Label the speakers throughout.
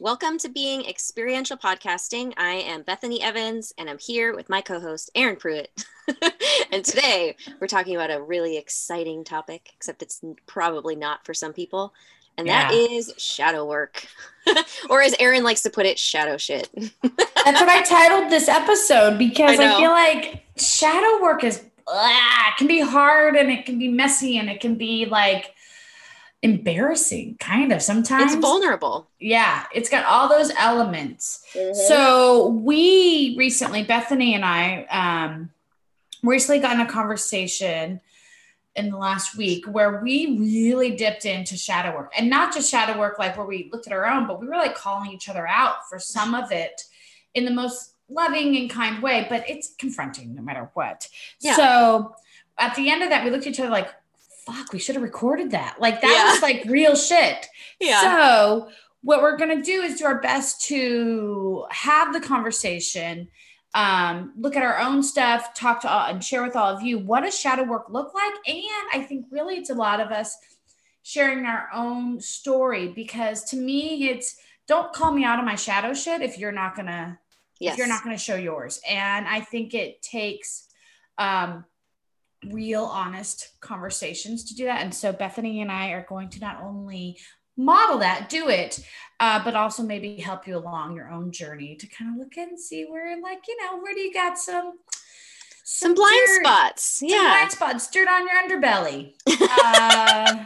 Speaker 1: Welcome to Being Experiential Podcasting. I am Bethany Evans and I'm here with my co host, Aaron Pruitt. and today we're talking about a really exciting topic, except it's probably not for some people. And yeah. that is shadow work. or as Aaron likes to put it, shadow shit.
Speaker 2: That's what I titled this episode because I, I feel like shadow work is, ah, it can be hard and it can be messy and it can be like, embarrassing kind of sometimes.
Speaker 1: it's vulnerable.
Speaker 2: Yeah it's got all those elements. Mm-hmm. so we recently bethany and i um recently got in a conversation in the last week where we really dipped into shadow work. And not just shadow work like where we looked at our own but we were like calling each other out for some of it in the most loving and kind way but it's confronting no matter what. Yeah. so at the end of that we looked at each other like fuck, we should have recorded that. Like that yeah. was like real shit. Yeah. So what we're gonna do is do our best to have the conversation, um, look at our own stuff, talk to all and share with all of you what does shadow work look like. And I think really it's a lot of us sharing our own story because to me it's don't call me out of my shadow shit if you're not gonna yes. if you're not gonna show yours. And I think it takes um real honest conversations to do that. And so bethany and i are going to not only model that do it uh, but also maybe help you along your own journey to kind of look and see where like you know where do you got some
Speaker 1: some, some blind dirt, spots yeah.
Speaker 2: blind spots dirt on your underbelly. Uh,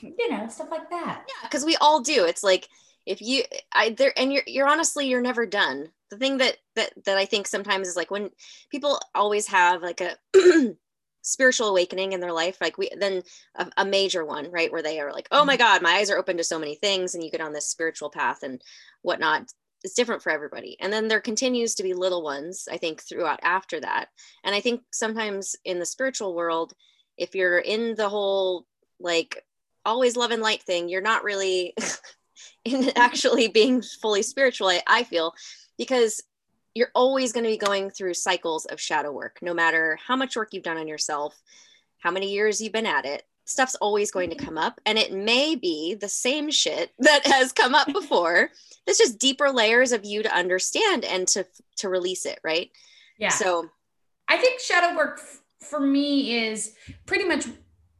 Speaker 2: you know stuff like that.
Speaker 1: Yeah because we all do. It's like if you i there and you're you're honestly you're never done. The thing that that that i think sometimes is like when people always have like a spiritual awakening in their life like we then a, a, major one right where they are like oh my mm-hmm. god my eyes are open to so many things and you get on this spiritual path and whatnot it's different for everybody and then there continues to be little ones i think throughout after that and i think sometimes in the spiritual world if you're in the whole like always love and light thing you're not really in actually being fully spiritual I, I feel because you're always going to be going through cycles of shadow work, no matter how much work you've done on yourself, how many years you've been at it. Stuff's always going to come up, and it may be the same shit that has come up before. It's just deeper layers of you to understand and to to release it, right?
Speaker 2: Yeah. So, I think shadow work f- for me is pretty much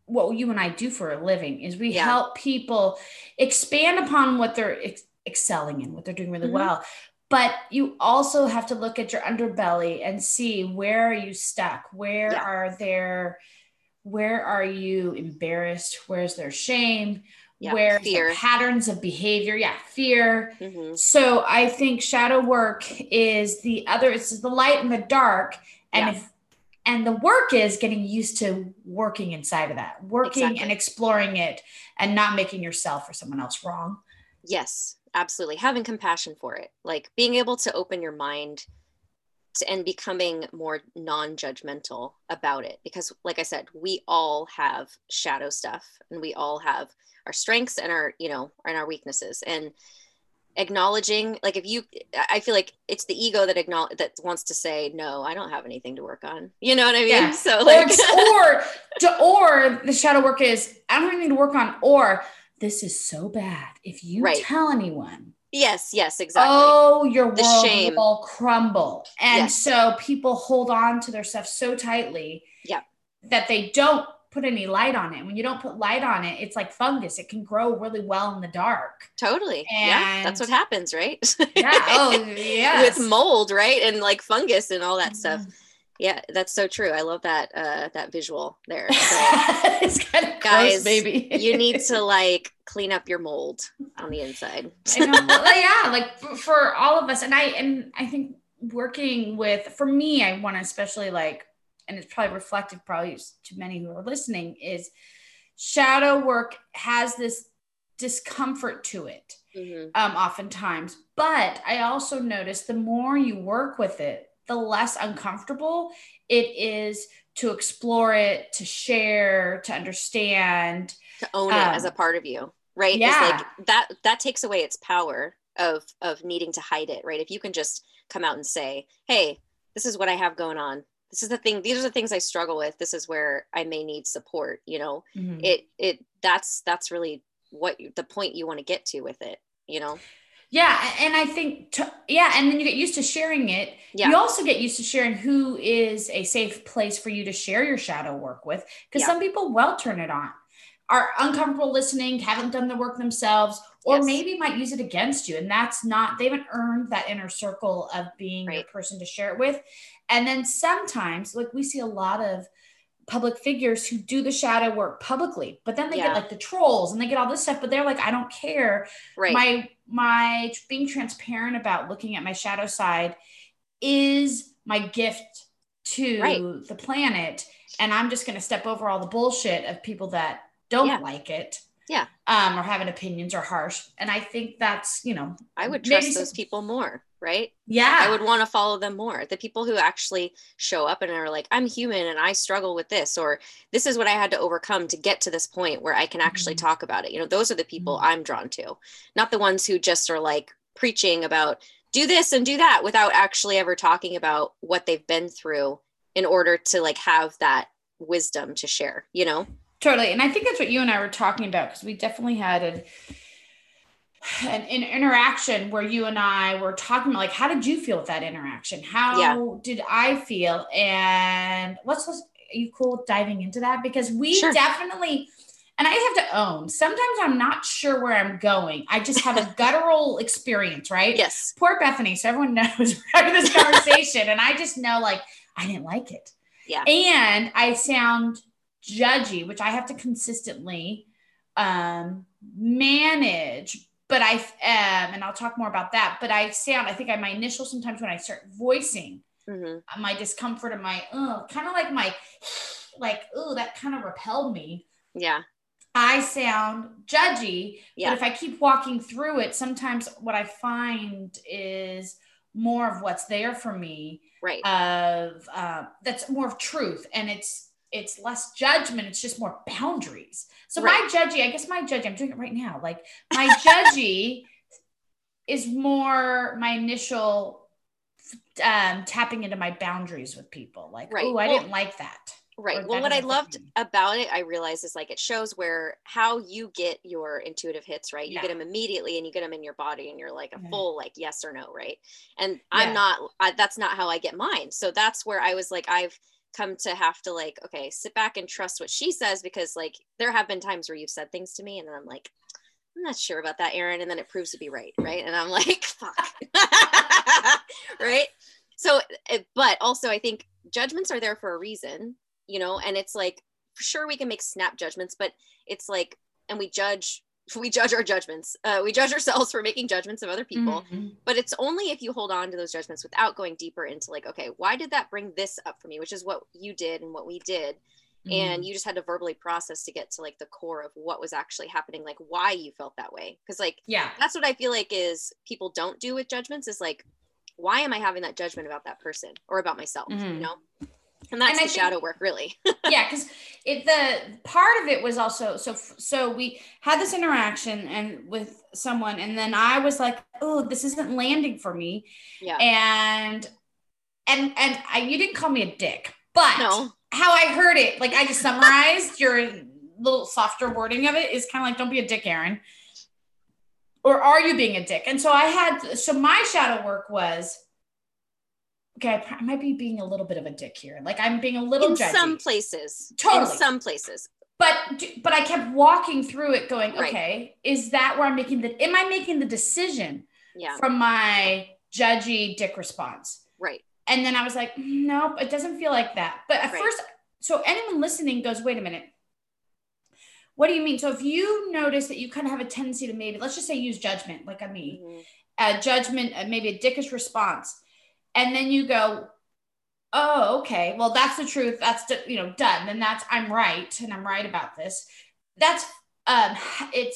Speaker 2: what you and I do for a living. Is we yeah. help people expand upon what they're ex- excelling in, what they're doing really mm-hmm. well, but you also have to look at your underbelly and see where are you stuck? Where yeah. are there where are you embarrassed? Where's there shame? Yeah, where patterns of behavior? Yeah fear. Mm-hmm. so i think shadow work is the other it's the light and the dark. And yeah. if and the work is getting used to working inside of that working exactly. and exploring it and not making yourself or someone else wrong.
Speaker 1: Yes absolutely having compassion for it like being able to open your mind to, and becoming more non-judgmental about it because like i said we all have shadow stuff and we all have our strengths and our you know and our weaknesses. And acknowledging like if you i feel like it's the ego that acknowledge that wants to say no i don't have anything to work on. You know what i mean? Yeah. so like
Speaker 2: or, or or the shadow work is i don't have anything to work on or this is so bad. If you right. tell anyone,
Speaker 1: yes, yes, exactly.
Speaker 2: Oh, your the world shame. will crumble. And yes. so people hold on to their stuff so tightly
Speaker 1: yeah.
Speaker 2: that they don't put any light on it. When you don't put light on it, it's like fungus. It can grow really well in the dark.
Speaker 1: Totally. And yeah. That's what happens, right?
Speaker 2: yeah. Oh, yeah.
Speaker 1: With mold, right? And like fungus and all that mm-hmm. stuff. Yeah, that's so true. I love that uh that visual there. So,
Speaker 2: it's kind of guys,
Speaker 1: maybe you need to like clean up your mold on the inside.
Speaker 2: I know. Yeah, like for, for all of us, and I and I think working with for me, I want to especially like, and it's probably reflective probably to many who are listening is shadow work has this discomfort to it mm-hmm. um, oftentimes but i also notice the more you work with it the less uncomfortable it is to explore it, to share, to understand,
Speaker 1: to own it um, as a um, part of you, right? Yeah. like that that takes away its power of of needing to hide it, right? If you can just come out and say, "Hey, this is what I have going on. This is the thing. These are the things I struggle with. This is where I may need support." You know, mm-hmm. it it that's that's really what you, the point you want to get to with it. You know.
Speaker 2: Yeah, and I think to, yeah, and then you get used to sharing it. Yeah. You also get used to sharing who is a safe place for you to share your shadow work with because yeah. some people will turn it on. Are uncomfortable listening, haven't done the work themselves, or yes. maybe might use it against you. And that's not, they haven't earned that inner circle of being right. the person to share it with. And then sometimes, like we see a lot of public figures who do the shadow work publicly, but then they yeah. get like the trolls and they get all this stuff, but they're like, I don't care. Right. My my being transparent about looking at my shadow side is my gift to right. the planet. And I'm just gonna step over all the bullshit of people that don't yeah. like it.
Speaker 1: Yeah.
Speaker 2: Um, or having opinions are harsh. And I think that's, you know,
Speaker 1: I would trust those people more right?
Speaker 2: Yeah.
Speaker 1: I would want to follow them more. The people who actually show up and are like, I'm human and I struggle with this, or this is what I had to overcome to get to this point where I can actually mm-hmm. talk about it. You know, those are the people mm-hmm. I'm drawn to, not the ones who just are like preaching about do this and do that without actually ever talking about what they've been through in order to like have that wisdom to share, you know?
Speaker 2: Totally. And I think that's what you and I were talking about because we definitely had a an, an, interaction where you and I were talking about like how did you feel with that interaction? How yeah. did I feel? And let's, let's are you cool diving into that? Because we sure. definitely and I have to own, sometimes I'm not sure where I'm going. I just have a guttural experience, right?
Speaker 1: Yes.
Speaker 2: Poor Bethany. So everyone knows we're having this conversation. and I just know like I didn't like it.
Speaker 1: Yeah.
Speaker 2: And I sound judgy, which I have to consistently um manage but I um, and I'll talk more about that. But I sound, I think I my initial sometimes when I start voicing mm-hmm. my discomfort and my oh, kind of like my like oh, that kind of repelled me.
Speaker 1: Yeah.
Speaker 2: I sound judgy, yeah. but if I keep walking through it, sometimes what I find is more of what's there for me.
Speaker 1: Right.
Speaker 2: Of uh, that's more of truth, and it's it's less judgment it's just more boundaries so right. my judgy i guess my judgy i'm doing it right now like my judgy is more my initial um tapping into my boundaries with people like right. oh i well, didn't like that
Speaker 1: right well what i loved about it i realized is like it shows where how you get your intuitive hits right you yeah. get them immediately and you get them in your body and you're like a full like yes or no right and yeah. i'm not I, that's not how i get mine so that's where i was like i've come to have to like okay sit back and trust what she says because like there have been times where you've said things to me and then i'm like i'm not sure about that aaron and then it proves to be right right? And i'm like fuck. Right? So eh, but also i think judgments are there for a reason you know and it's like sure we can make snap judgments but it's like and we judge we judge our judgments. Uh, we judge ourselves for making judgments of other people, mm-hmm. but it's only if you hold on to those judgments without going deeper into like, okay, why did that bring this up for me? Which is what you did and what we did. Mm-hmm. And you just had to verbally process to get to like the core of what was actually happening, like why you felt that way. Cause like,
Speaker 2: yeah,
Speaker 1: that's what I feel like is people don't do with judgments is like, why am I having that judgment about that person or about myself? Mm-hmm. You know? And that's and the think, shadow work really.
Speaker 2: Yeah because it the part of it was also so so we had this interaction and with someone and then i was like oh this isn't landing for me.
Speaker 1: Yeah.
Speaker 2: And and and I, you didn't call me a dick but
Speaker 1: no.
Speaker 2: how i heard it like i just summarized your little softer wording of it is kind of like don't be a dick aaron. Or are you being a dick? And so i had so my shadow work was okay, I might be being a little bit of a dick here. Like I'm being a little
Speaker 1: in
Speaker 2: judgy.
Speaker 1: some places.
Speaker 2: Totally.
Speaker 1: In some places.
Speaker 2: But but I kept walking through it, going, right. okay, is that where I'm making the? Am I making the decision?
Speaker 1: Yeah.
Speaker 2: From my judgy dick response.
Speaker 1: Right.
Speaker 2: And then I was like, nope, it doesn't feel like that. But at right. first, so anyone listening goes, wait a minute. What do you mean? So if you notice that you kind of have a tendency to maybe, let's just say use judgment, like on me, mm-hmm. uh, judgment, uh, maybe a dickish response and then you go oh okay. Well that's the truth. That's you know done. Then that's i'm right and i'm right about this. That's um it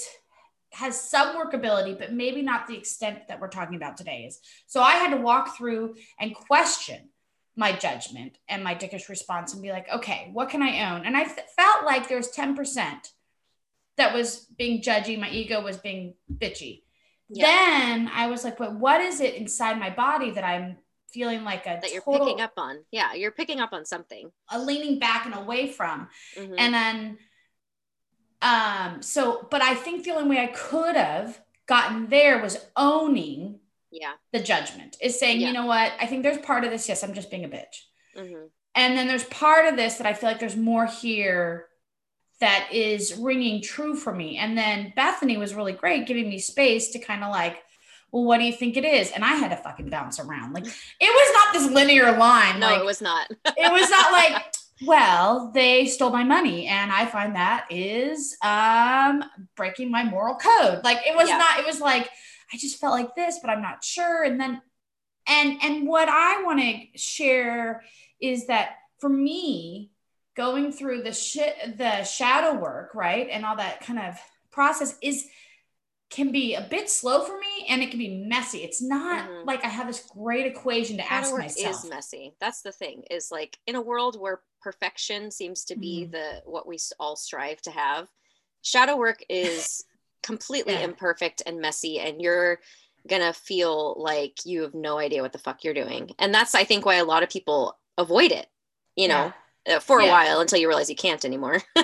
Speaker 2: has some workability but maybe not the extent that we're talking about today is. So i had to walk through and question my judgment and my dickish response and be like okay what can i own? And i felt like there was 10% that was being judgy. My ego was being bitchy. Yeah. then i was like but what is it inside my body that i'm feeling like a
Speaker 1: that you're total, picking up on. Yeah, you're picking up on something.
Speaker 2: A leaning back and away from. Mm-hmm. And then um so but I think the only way I could have gotten there was owning
Speaker 1: yeah
Speaker 2: the judgment is saying
Speaker 1: Yeah.
Speaker 2: you know what i think there's part of this yes i'm just being a bitch
Speaker 1: hmm
Speaker 2: and then there's part of this that I feel like there's more here that is ringing true for me. And then Bethany was really great giving me space to kind of like, well, what do you think it is? And I had to fucking bounce around. Like it was not this linear line.
Speaker 1: no
Speaker 2: like,
Speaker 1: it was not
Speaker 2: it was not like, well, they stole my money. And I find that is um breaking my moral code. Like it was
Speaker 1: Yeah.
Speaker 2: not, it was like, I just felt like this, but I'm not sure. And then and and what I want to share is that for me, going through the shit the shadow work, right? And all that kind of process is can be a bit slow for me and it can be messy. It's not
Speaker 1: Mhm.
Speaker 2: like I have this great equation to
Speaker 1: shadow
Speaker 2: ask
Speaker 1: work
Speaker 2: myself.
Speaker 1: is messy that's the thing is like in a world where perfection seems to be
Speaker 2: Mhm.
Speaker 1: the what we all strive to have shadow work is completely
Speaker 2: Yeah.
Speaker 1: imperfect and messy and you're gonna feel like you have no idea what the fuck you're doing and that's i think why a lot of people avoid it you know uh, for a
Speaker 2: Yeah.
Speaker 1: while until you realize you can't anymore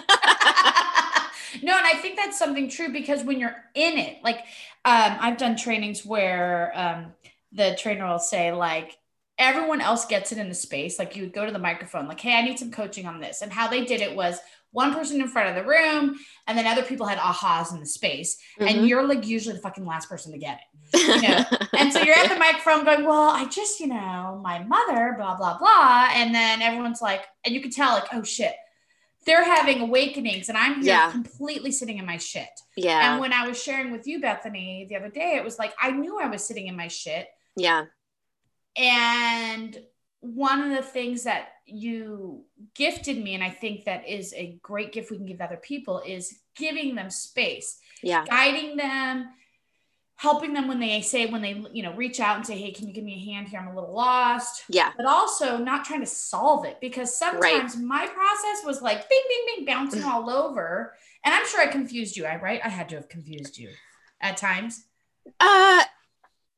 Speaker 2: no, and I think that's something true because when you're in it, like um, I've done trainings where um, the trainer will say, like, everyone else gets it in the space. Like you would go to the microphone, like, hey, I need some coaching on this. And how they did it was one person in front of the room, and then other people had ahas in the space.
Speaker 1: Mhm.
Speaker 2: And you're like usually the fucking last person to get it. know, And so you're at the microphone going, Well, I just, you know, my mother, blah, blah, blah. And then everyone's like, and you can tell, like, oh shit, they're having awakenings. And I'm here
Speaker 1: Yeah.
Speaker 2: completely sitting in my shit.
Speaker 1: yeah
Speaker 2: And when I was sharing with you, Bethany, the other day, it was like, I knew I was sitting in my shit.
Speaker 1: yeah
Speaker 2: And one of the things that you gifted me, and I think that is a great gift we can give other people, is giving them space
Speaker 1: yeah
Speaker 2: guiding them helping them when they say when they you know reach out and say hey can you give me a hand here? I'm a little lost.
Speaker 1: Yeah.
Speaker 2: But also not trying to solve it because sometimes my process was like bing bing bing bouncing all over. And i'm sure i confused you i right? I had to have confused you at times.
Speaker 1: Uh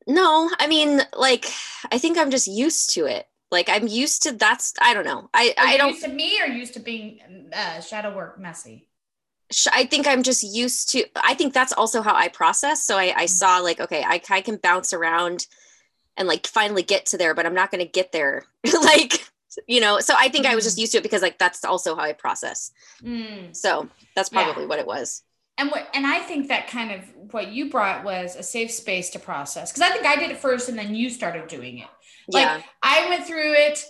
Speaker 1: no, I mean like I think I'm just used to it. Like I'm used to that's I don't know. I I don't
Speaker 2: used to me or used to being uh, shadow work messy
Speaker 1: I think I'm just used to I think that's also how I process. So I I saw like okay, I I can bounce around and like finally get to there, but I'm not going to get there like you know. So I think I was just used to it because like that's also how I process.
Speaker 2: Mm.
Speaker 1: So that's
Speaker 2: Yeah.
Speaker 1: probably what it was.
Speaker 2: and what and i think that kind of what you brought was a safe space to process because i think i did it first and then you started doing it Like,
Speaker 1: yeah.
Speaker 2: I went through it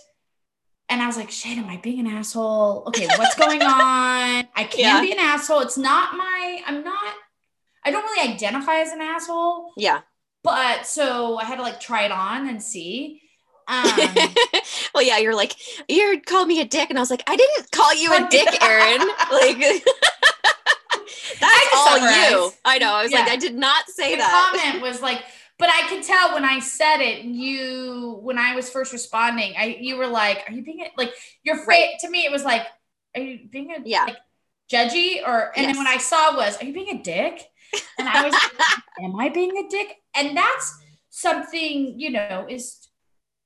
Speaker 2: and I was like, shit, am I being an asshole? Okay, what's going on? I can
Speaker 1: Yeah.
Speaker 2: be an asshole. It's not my, I'm not, I don't really identify as an asshole,
Speaker 1: Yeah.
Speaker 2: but so I had to like try it on and see. Um,
Speaker 1: well, yeah, you're like, you called me a dick. And I was like, I didn't call you a dick, Aaron. like, that's all
Speaker 2: summarize.
Speaker 1: you. I know. I was like, I did not say
Speaker 2: the
Speaker 1: that.
Speaker 2: comment was like, but I could tell when I said it, you, when I was first responding, I, you were like, are you being, a, like, your face,
Speaker 1: Right.
Speaker 2: to me, it was like, are you being a,
Speaker 1: Yeah.
Speaker 2: like, judgy? Or, and then
Speaker 1: Yes.
Speaker 2: when I saw was, are you being a dick? And I was, am I being a dick? And that's something, you know, is,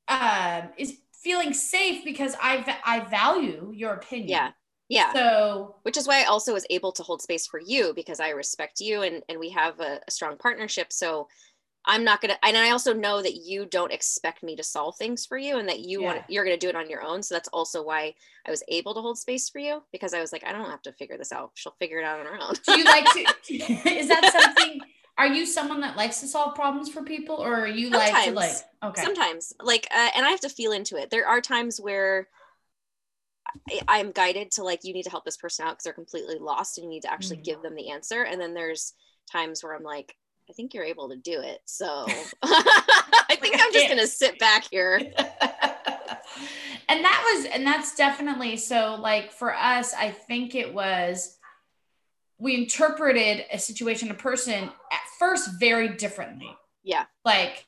Speaker 2: um, is feeling safe because I, I value your opinion.
Speaker 1: Yeah. Yeah.
Speaker 2: So,
Speaker 1: Which is why I also was able to hold space for you because I respect you and, and we have a, a strong partnership. So I'm not gonna and I also know that you don't expect me to solve things for you and that you want you're gonna do it on your own. So that's also why I was able to hold space for you because I was like, I don't have to figure this out. She'll figure it out on her own.
Speaker 2: do you like to, is that something, are you someone that likes to solve problems for people or are you like to like,
Speaker 1: Sometimes.
Speaker 2: okay.
Speaker 1: sometimes like uh, and i have to feel into it there are times where I- i'm guided to like you need to help this person out because they're completely lost and you need to actually
Speaker 2: Mhm.
Speaker 1: give them the answer and then there's times where i'm like i think you're able to do it so i think i'm just gonna sit back here.
Speaker 2: And that was and that's definitely so like for us i think it was we interpreted a situation a person at first very differently.
Speaker 1: Yeah.
Speaker 2: Like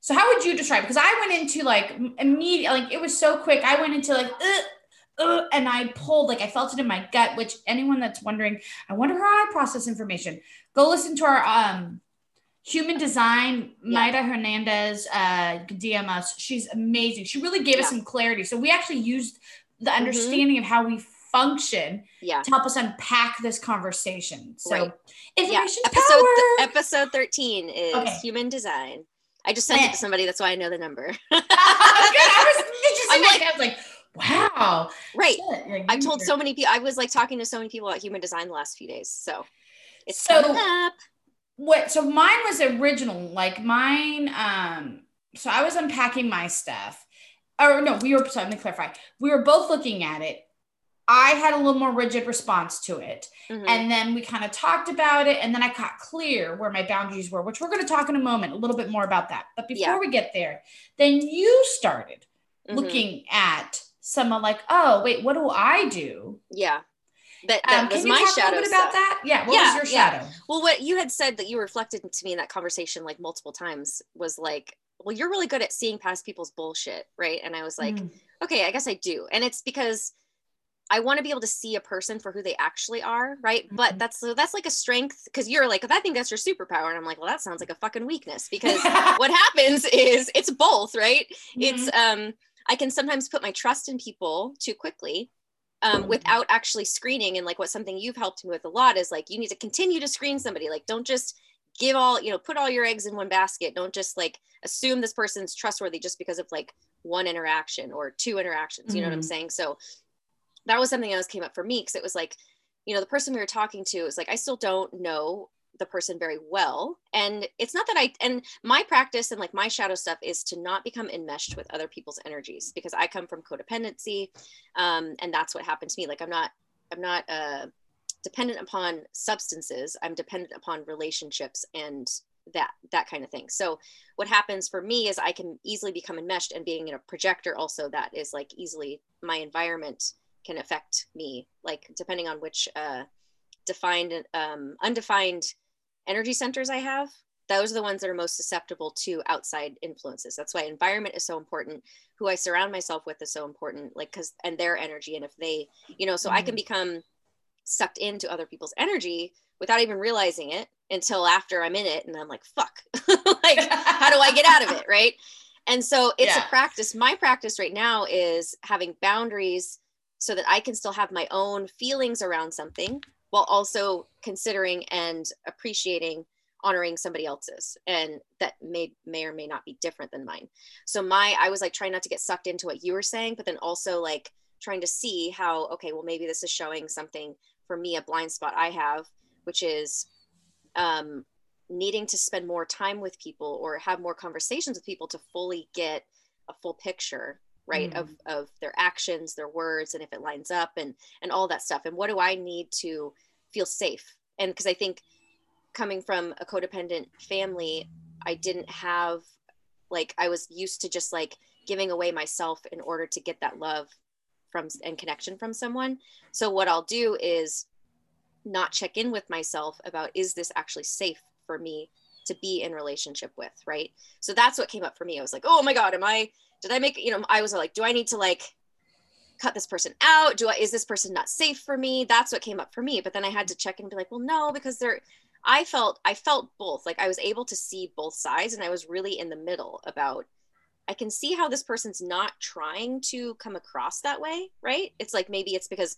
Speaker 2: so how would you describe because i went into like immediate like it was so quick i went into like uh, uh, and i pulled like i felt it in my gut which anyone that's wondering i wonder how i process information. Go listen to our um human design
Speaker 1: Yeah.
Speaker 2: maida hernandez uh dm us she's amazing she really gave us some clarity so we actually used the
Speaker 1: Mhm.
Speaker 2: understanding of how we function
Speaker 1: yeah
Speaker 2: to help us unpack this conversation. So,
Speaker 1: Right.
Speaker 2: information
Speaker 1: episode
Speaker 2: power.
Speaker 1: episode 13 is
Speaker 2: Okay.
Speaker 1: human design i just sent it
Speaker 2: Eh.
Speaker 1: to somebody that's why i know the number.
Speaker 2: I was, did you see
Speaker 1: I'm like-
Speaker 2: I was like, wow.
Speaker 1: right
Speaker 2: like,
Speaker 1: i've told so many people i was like talking to so many people about human design the last few days so it's
Speaker 2: So-
Speaker 1: coming up
Speaker 2: what so mine was original like mine um so i was unpacking my stuff or no we were so let me clarify we were both looking at it i had a little more rigid response to it
Speaker 1: Mhm.
Speaker 2: and then we kind of talked about it and then i got clear where my boundaries were which we're going to talk in a moment a little bit more about that but before
Speaker 1: Yeah.
Speaker 2: we get there then you started
Speaker 1: Mhm.
Speaker 2: looking at someone like oh wait what do i do
Speaker 1: yeah that, that
Speaker 2: um,
Speaker 1: was
Speaker 2: can you
Speaker 1: my
Speaker 2: talk a
Speaker 1: shadow
Speaker 2: little bit about
Speaker 1: stuff.
Speaker 2: that yeah what
Speaker 1: Yeah,
Speaker 2: was your
Speaker 1: yeah.
Speaker 2: shadow
Speaker 1: well what you had said that you reflected to me in that conversation like multiple times was like well you're really good at seeing past people's bullshit right and i was like
Speaker 2: Mm.
Speaker 1: okay i guess i do and it's because i want to be able to see a person for who they actually are right but
Speaker 2: Mhm.
Speaker 1: that's so that's like a strength because you're like i think that's your superpower and i'm like well that sounds like a fucking weakness because what happens is it's both right it's
Speaker 2: Mm-hmm.
Speaker 1: um i can sometimes put my trust in people too quickly um,
Speaker 2: Mhm.
Speaker 1: without actually screening and like what something you've helped me with a lot is like you need to continue to screen somebody like don't just give all you know put all your eggs in one basket don't just like assume this person's trustworthy just because of like one interaction or two interactions you know what i'm
Speaker 2: Mhm.
Speaker 1: saying so that was something that was came up for me because it was like you know the person we were talking to is like i still don't know the person very well. And it's not that i and my practice and like my shadow stuff is to not become enmeshed with other people's energies because i come from codependency um, and that's what happened to me. Like i'm not i'm not uh, dependent upon substances. I'm dependent upon relationships and that that kind of thing. So what happens for me is i can easily become enmeshed and being in a projector also that is like easily my environment can affect me like depending on which uh defined um undefined energy centers i have those are the ones that are most susceptible to outside influences that's why environment is so important who i surround myself with is so important like because and their energy and if they you know so i can mm-hmm. become sucked into other people's energy without even realizing it until after i'm in it and i'm like fuck like how do I get out of it? Right. And so it's
Speaker 2: Yeah.
Speaker 1: a practice. My practice right now is having boundaries so that I can still have my own feelings around something while also considering and appreciating honoring somebody else's and that may may or may not be different than mine. So my i was like trying not to get sucked into what you were saying but then also like trying to see how okay well maybe this is showing something for me a blind spot i have which is um needing to spend more time with people or have more conversations with people to fully get a full picture right mm-hmm. of of their actions their words and if it lines up and and all that stuff and what do i need to feel safe? And because i think coming from a codependent family i didn't have like i was used to just like giving away myself in order to get that love from and connection from someone. So what i'll do is not check in with myself about is this actually safe for me to be in relationship with right? So that's what came up for me. I was like oh my god am i did i make you know i was like do i need to like cut this person out? Do i is this person not safe for me? That's what came up for me. But then i had to check and be like well no because they're i felt i felt both. Like i was able to see both sides and i was really in the middle about i can see how this person's not trying to come across that way right? It's like maybe it's because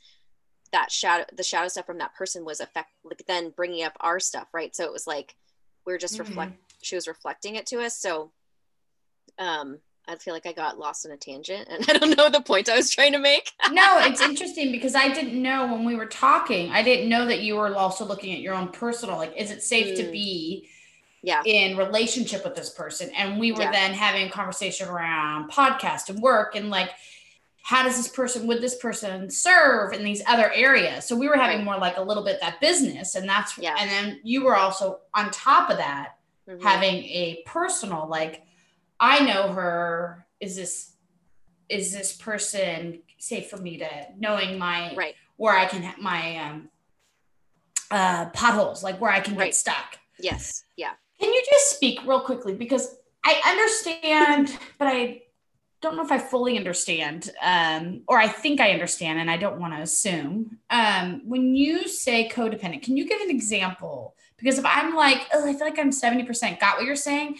Speaker 1: that shadow the shadow stuff from that person was affect like then bringing up our stuff right? So it was like we are just
Speaker 2: Mhm.
Speaker 1: reflect she was reflecting it to us. So um i feel like i got lost in a tangent and i don't know the point i was trying to make
Speaker 2: no, it's interesting because I didn't know when we were talking, I didn't know that you were also looking at your own personal, like, is it safe to
Speaker 1: Mm.
Speaker 2: be
Speaker 1: yeah
Speaker 2: in relationship with this person? And we were
Speaker 1: Yeah.
Speaker 2: then having a conversation around podcast and work and like, how does this person, would this person serve in these other areas? So we were having
Speaker 1: Right.
Speaker 2: more like a little bit that business. And that's,
Speaker 1: Yeah.
Speaker 2: and then you were also on top of that,
Speaker 1: Mhm.
Speaker 2: having a personal, like, I know her. Is this, is this person safe for me to knowing my
Speaker 1: right
Speaker 2: where I can have my um uh potholes, like where I can get stuck.
Speaker 1: yes yeah
Speaker 2: Can you just speak real quickly because I understand, but I don't know if I fully understand, um, or I think I understand, and I don't want to assume. Um, when you say codependent, can you give an example? Because if I'm like, oh, I feel like I'm 70% got what you're saying,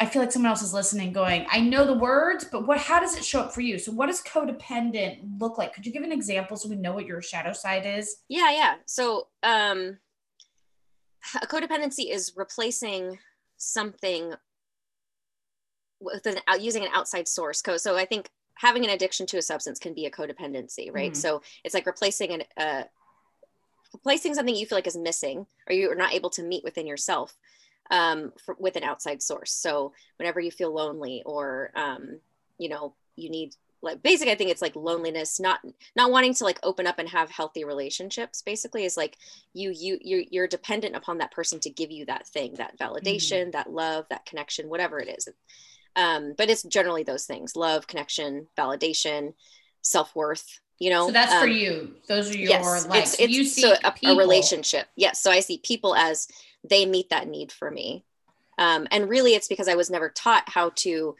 Speaker 2: I feel like someone else is listening going, I know the words, but what how does it show up for you? So what does codependent look like? Could you give an example so we know what your shadow side is?
Speaker 1: Yeah, yeah. So um a codependency is replacing something with an out using an outside source code. So I think having an addiction to a substance can be a codependency, right? Mm-hmm. So it's like replacing an uh replacing something you feel like is missing or you're not able to meet within yourself um, for, with an outside source. So whenever you feel lonely or, um, you know, you need like basically, I think it's like loneliness, not, not wanting to like open up and have healthy relationships basically is like you, you, you're, you're dependent upon that person to give you that thing, that validation, mm-hmm. that love, that connection, whatever it is. Um, but it's generally those things, love, connection, validation, self-worth, you know
Speaker 2: so that's um, for you. Those are your yes, like it's, it's
Speaker 1: you
Speaker 2: see
Speaker 1: so a, a, relationship. Yes so i see people as they meet that need for me. Um, and really, it's because I was never taught how to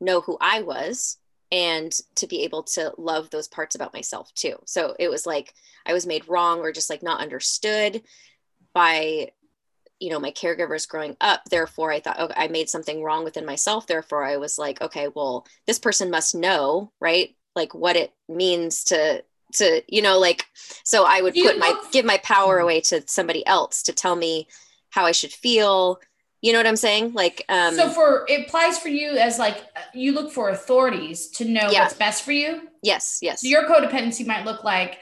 Speaker 1: know who I was and to be able to love those parts about myself too. So it was like I was made wrong or just like not understood by you know my caregivers growing up. Therefore i thought okay i made something wrong within myself. Therefore i was like okay well this person must know right like what it means to to you know like so i would put my give my power away to somebody else to tell me how i should feel you know what i'm saying like um
Speaker 2: so for it applies for you as like you look for authorities to know yeah. what's best for you
Speaker 1: yes yes
Speaker 2: so your codependency might look like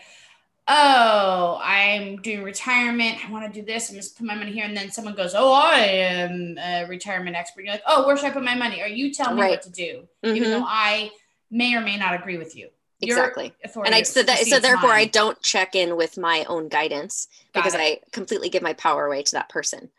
Speaker 2: oh i'm doing retirement i want to do this i'm just put my money here and then someone goes oh i am a retirement expert you're like oh where should i put my money or you tell me right. what to do mm-hmm. even though i may or may not agree with you.
Speaker 1: Exactly. and i so, that, so therefore mine. i don't check in with my own guidance because i completely give my power away to that person.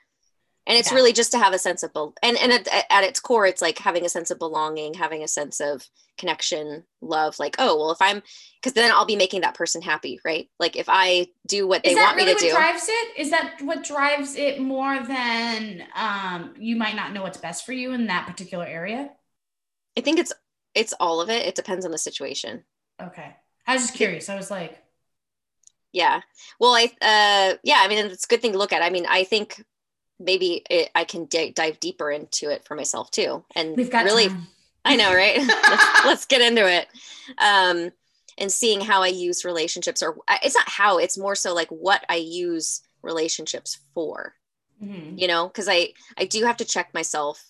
Speaker 1: And it's yeah. really just to have a sense of and and at, at, its core it's like having a sense of belonging having a sense of connection love like oh well if i'm because then i'll be making that person happy right? Like if i do what they want really me to do
Speaker 2: drives it? Is that what drives it more than um you might not know what's best for you in that particular area?
Speaker 1: I think it's it's all of it it depends on the situation
Speaker 2: Okay. I was just curious. I was like,
Speaker 1: yeah. Well, I, uh, yeah, I mean, it's a good thing to look at. I mean, I think maybe it, I can d- dive deeper into it for myself too. And we've got really, time. I know, right? let's, let's, get into it. Um, and seeing how I use relationships or it's not how it's more so like what I use relationships for, mm-hmm. you know, cause I, I do have to check myself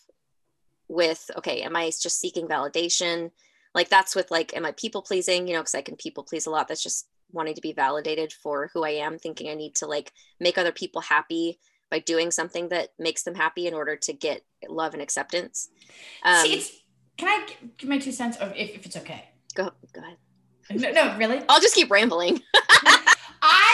Speaker 1: with, okay, am I just seeking validation? like that's with like am i people pleasing? You know because i can people please a lot. That's just wanting to be validated for who i am thinking i need to like make other people happy by doing something that makes them happy in order to get love and acceptance.
Speaker 2: Um, See, can i give my two cents or if, if it's okay?
Speaker 1: Go go ahead.
Speaker 2: No, no really?
Speaker 1: I'll just keep rambling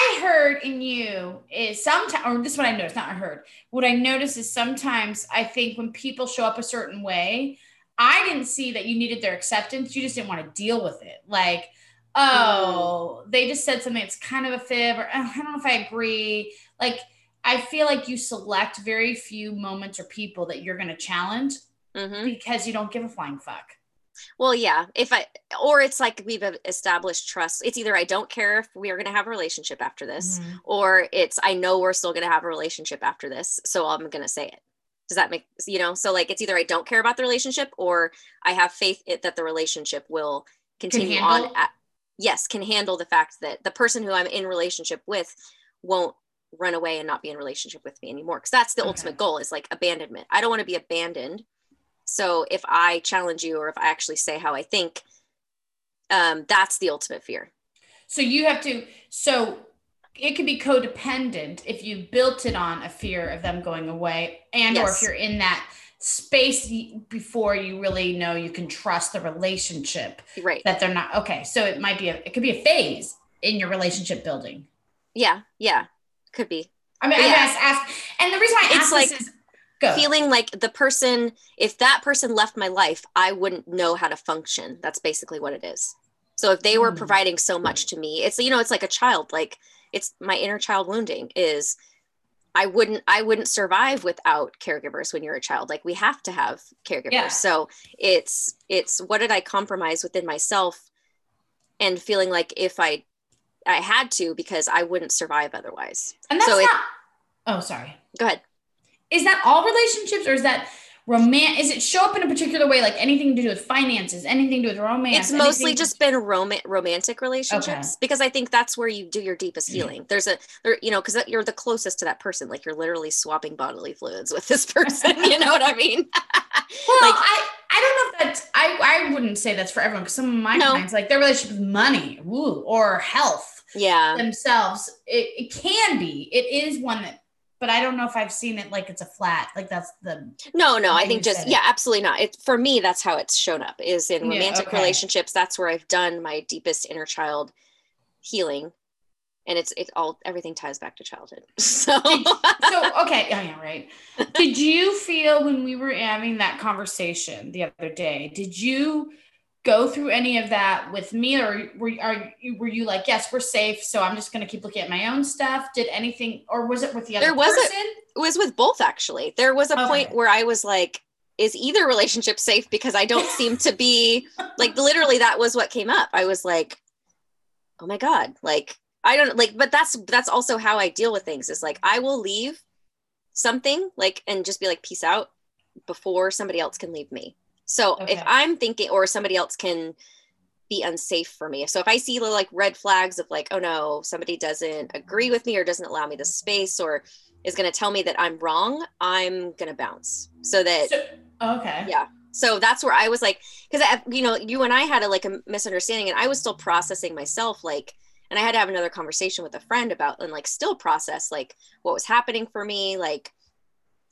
Speaker 2: I heard in you is sometimes, or this is what I noticed, not I heard. What I notice is sometimes I think when people show up a certain way, I didn't see that you needed their acceptance. You just didn't want to deal with it. Like, oh, mm. they just said something that's kind of a fib, or oh, I don't know if I agree. Like, I feel like you select very few moments or people that you're going to challenge mm-hmm. because you don't give a flying fuck.
Speaker 1: Well, yeah. If I, or it's like we've established trust. It's either I don't care if we are going to have a relationship after this, mm-hmm. or it's I know we're still going to have a relationship after this. So I'm going to say it does that make you know so like it's either i don't care about the relationship or i have faith it, that the relationship will continue on at, yes can handle the fact that the person who i'm in relationship with won't run away and not be in relationship with me anymore because that's the okay. ultimate goal is like abandonment i don't want to be abandoned so if i challenge you or if i actually say how i think um, that's the ultimate fear
Speaker 2: so you have to so it could be codependent if you built it on a fear of them going away and yes. or if you're in that space before you really know you can trust the relationship
Speaker 1: right
Speaker 2: that they're not okay so it might be a it could be a phase in your relationship building
Speaker 1: yeah yeah could be
Speaker 2: i mean but i yeah. ask, ask and the reason why i it's ask like is
Speaker 1: Go. feeling like the person if that person left my life i wouldn't know how to function that's basically what it is so if they were mm. providing so much to me it's you know it's like a child like it's my inner child wounding is I wouldn't I wouldn't survive without caregivers when you're a child. Like we have to have caregivers. Yeah. So it's it's what did I compromise within myself and feeling like if I I had to because I wouldn't survive otherwise.
Speaker 2: And that's so not it, Oh, sorry.
Speaker 1: Go ahead.
Speaker 2: Is that all relationships or is that romance is it show up in a particular way like anything to do with finances anything to do with romance
Speaker 1: it's mostly just been rom- romantic relationships because i think that's where you do your deepest healing. There's a there you know because you're the closest to that person like you're literally swapping bodily fluids with this person you know what i mean?
Speaker 2: Well
Speaker 1: like-
Speaker 2: i i don't know if that's i i wouldn't say that's for everyone because some of my
Speaker 1: No.
Speaker 2: clients like their relationship with money woo, or health
Speaker 1: yeah.
Speaker 2: themselves. It, it can be. It is one that but i don't know if i've seen it like it's a flat like that's the
Speaker 1: no no i think just
Speaker 2: it.
Speaker 1: yeah absolutely not it for me that's how it's shown up is in
Speaker 2: Yeah,
Speaker 1: romantic
Speaker 2: okay.
Speaker 1: relationships that's where i've done my deepest inner child healing and it's it all everything ties back to childhood so
Speaker 2: so okay yeah, yeah right did you feel when we were having that conversation the other day did you go through any of that with me or were, are, you- were you like yes we're safe so i'm just going to keep looking at my own stuff did anything or was it with the other
Speaker 1: There was a-
Speaker 2: person?
Speaker 1: it was with both actually. There was a point where i was like is either relationship safe? Because i don't seem to be like literally that was what came up. I was like oh my god like i don't like but that's that's also how i deal with things is like i will leave something like and just be like peace out before somebody else can leave me so if i'm thinking or somebody else can be unsafe for me. So if i see like red flags of like oh no somebody doesn't agree with me or doesn't allow me the space or is going to tell me that i'm wrong i'm going to bounce. So that
Speaker 2: so, okay.
Speaker 1: Yeah. so that's where i was like because you know you and i had a like a misunderstanding and i was still processing myself like and i had to have another conversation with a friend about and like still process like what was happening for me like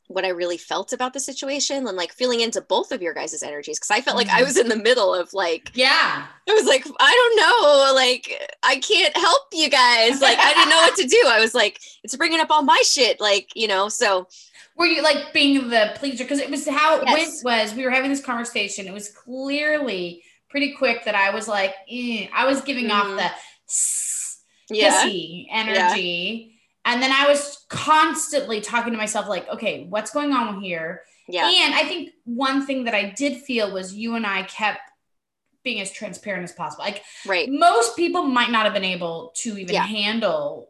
Speaker 1: what i really felt about the situation and like feeling into both of your guys' energies because i felt like i
Speaker 2: Mhm.
Speaker 1: was in the middle of like
Speaker 2: yeah
Speaker 1: I was like, I don't know. Like, I can't help you guys. Like, I didn't know what to do. I was like, it's bringing up all my shit. Like, you know, so
Speaker 2: were you like being the pleaser because it was how it
Speaker 1: Yes.
Speaker 2: went was we were having this conversation it was clearly pretty quick that i was like eh, i was giving off
Speaker 1: Mhm.
Speaker 2: the
Speaker 1: yeah.
Speaker 2: energy and then i was constantly talking to myself like okay what's going on here
Speaker 1: Yeah.
Speaker 2: and i think one thing that i did feel was you and i kept being as transparent as possible like
Speaker 1: Right.
Speaker 2: most people might not have been able to even
Speaker 1: Yeah.
Speaker 2: handle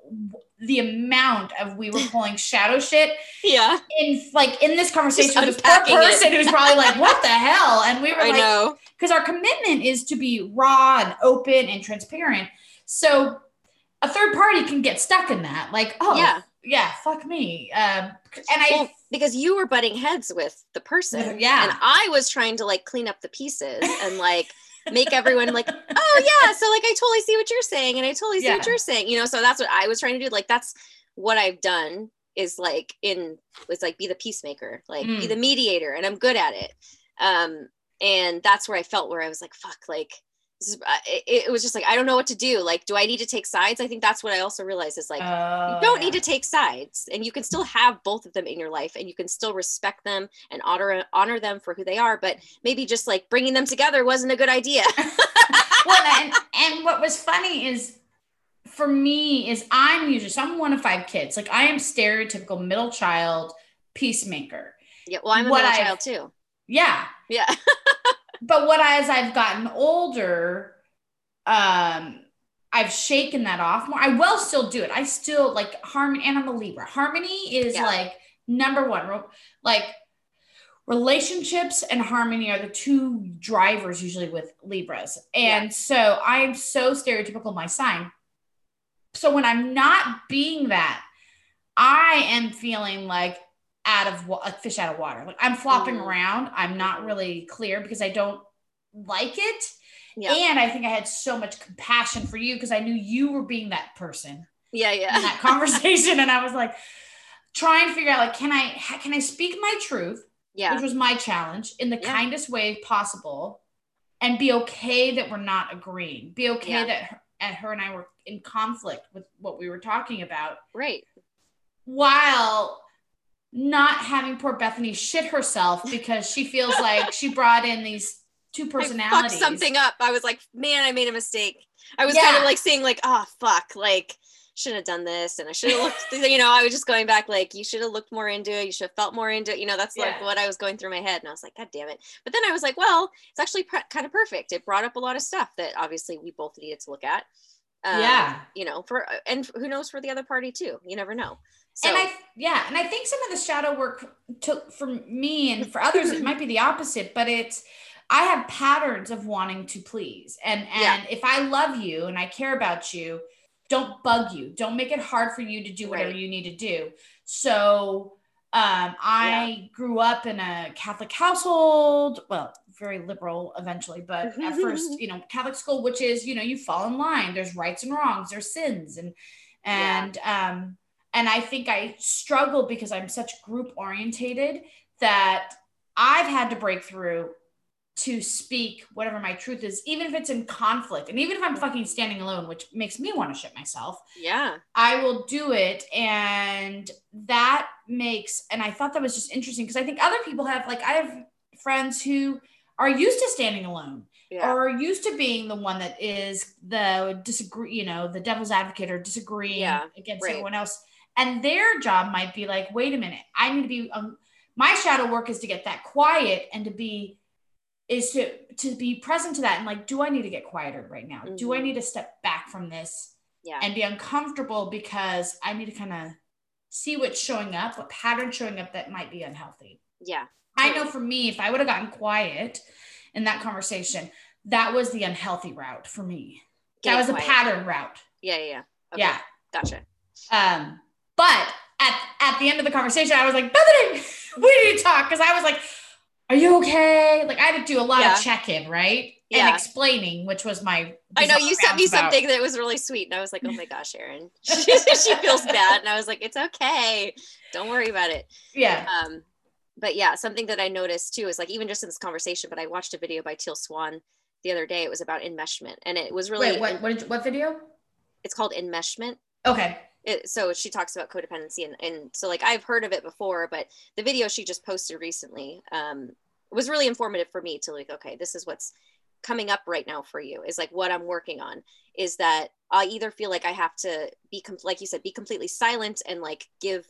Speaker 2: the amount of we were pulling shadow shit
Speaker 1: Yeah.
Speaker 2: in like in this conversation
Speaker 1: Just
Speaker 2: with this poor person who's probably like, what the hell? And we were
Speaker 1: I
Speaker 2: like, because our commitment is to be raw and open and transparent. So a third party can get stuck in that, like, oh
Speaker 1: Yeah.
Speaker 2: yeah, fuck me. Um, and I
Speaker 1: Well, because you were butting heads with the person.
Speaker 2: Yeah.
Speaker 1: And I was trying to like clean up the pieces and like make everyone like, oh yeah. So like I totally see what you're saying and I totally see
Speaker 2: Yeah.
Speaker 1: what you're saying. You know, so that's what I was trying to do. Like that's what I've done is like in it's like be the peacemaker, like be
Speaker 2: Mm.
Speaker 1: the mediator, and I'm good at it. Um, and that's where I felt where I was like, fuck, like it, was just like I don't know what to do. Like, do I need to take sides? I think that's what I also realized is like
Speaker 2: oh,
Speaker 1: you don't
Speaker 2: yeah.
Speaker 1: need to take sides and you can still have both of them in your life and you can still respect them and honor honor them for who they are but maybe just like bringing them together wasn't a good idea
Speaker 2: well, and, and what was funny is for me is I'm usually so I'm one of five kids. Like I am stereotypical middle child peacemaker.
Speaker 1: yeah well i'm a
Speaker 2: What
Speaker 1: middle
Speaker 2: I've-
Speaker 1: child too
Speaker 2: Yeah.
Speaker 1: yeah
Speaker 2: but what as I've gotten older, um, I've shaken that off more. I will still do it. I still like harmony, and I'm a Libra. Harmony is
Speaker 1: Yeah.
Speaker 2: like number one. Like relationships and harmony are the two drivers usually with Libras, and so I'm so stereotypical my sign. So when I'm not being that, I am feeling like out of wa- like fish out of water. Like I'm flopping
Speaker 1: Mhm.
Speaker 2: around. I'm not really clear because I don't like it.
Speaker 1: yeah
Speaker 2: And I think I had so much compassion for you because I knew you were being that person
Speaker 1: yeah
Speaker 2: in
Speaker 1: yeah
Speaker 2: that conversation. and I was like, trying to figure out like, can I can I speak my truth,
Speaker 1: yeah
Speaker 2: which was my challenge, in the
Speaker 1: Yeah.
Speaker 2: kindest way possible, and be okay that we're not agreeing. Be okay
Speaker 1: Yeah.
Speaker 2: that her, and her and I were in conflict with what we were talking about
Speaker 1: right
Speaker 2: while not having poor Bethany shit herself because she feels like she brought in these two
Speaker 1: I
Speaker 2: personalities.
Speaker 1: fucked something up. I was like man i made a mistake. I was
Speaker 2: Yeah.
Speaker 1: kind of like saying like oh fuck like shouldn't have done this and i should have looked you know i was just going back like you should have looked more into it. You should have felt more into it. You know that's like what i was going through my head and i was like god damn it. But then i was like well it's actually pre- kind of perfect. It brought up a lot of stuff that obviously we both needed to look at. Um,
Speaker 2: Yeah.
Speaker 1: you know for and who knows for the other party too. You never know
Speaker 2: So. And I, yeah, and I think some of the shadow work took for me and for others, it might be the opposite, but it's, I have patterns of wanting to please. And, and yeah. if I love you and I care about you, don't bug you. Don't make it hard for you to do whatever right. you need to do. So, um, I yeah. grew up in a Catholic household. Well, very liberal eventually, but at first, you know, Catholic school, which is, you know, you fall in line. There's rights and wrongs, there's sins, and and yeah. um, and I think I struggle because I'm such group orientated that I've had to break through to speak whatever my truth is, even if it's in conflict, and even if I'm mm-hmm. fucking standing alone, which makes me want to shit myself.
Speaker 1: Yeah,
Speaker 2: I will do it, and that makes. And I thought that was just interesting because I think other people have like I have friends who are used to standing alone yeah. or used to being the one that is the disagree, you know, the devil's advocate or disagreeing yeah, against right. everyone else. And their job might be like, wait a minute, I need to be, um, my shadow work is to get that quiet and to be, is to, to be present to that. And like, do I need to get quieter right now? Mm-hmm. Do I mm-hmm. need to step back from this
Speaker 1: yeah.
Speaker 2: and be uncomfortable because I need to kind of see what's showing up, what pattern showing up that might be unhealthy.
Speaker 1: Yeah.
Speaker 2: I know for me, if I would have gotten quiet in that conversation, that was the unhealthy route for me. That was quiet. a pattern route.
Speaker 1: Yeah, yeah, yeah.
Speaker 2: Okay. Yeah.
Speaker 1: Gotcha.
Speaker 2: Um, but at at the end of the conversation, I was like, Bethany, we need to talk because I was like, "Are you okay?" Like I had to do a lot yeah. of check in, right? Yeah. And explaining, which was my.
Speaker 1: I know you sent me about. something that was really sweet, and I was like, "Oh my gosh, Erin, she, she feels bad," and I was like, "It's okay, don't worry about it."
Speaker 2: Yeah.
Speaker 1: Um, but yeah, something that I noticed too is like even just in this conversation, but I watched a video by Teal Swan the other day. It was about enmeshment, and it was really
Speaker 2: Wait, what what, what video?
Speaker 1: It's called enmeshment.
Speaker 2: Okay.
Speaker 1: It, so she talks about codependency, and and so like I've heard of it before, but the video she just posted recently um, was really informative for me to like, okay, this is what's coming up right now for you is like what I'm working on is that I either feel like I have to be com- like you said, be completely silent and like give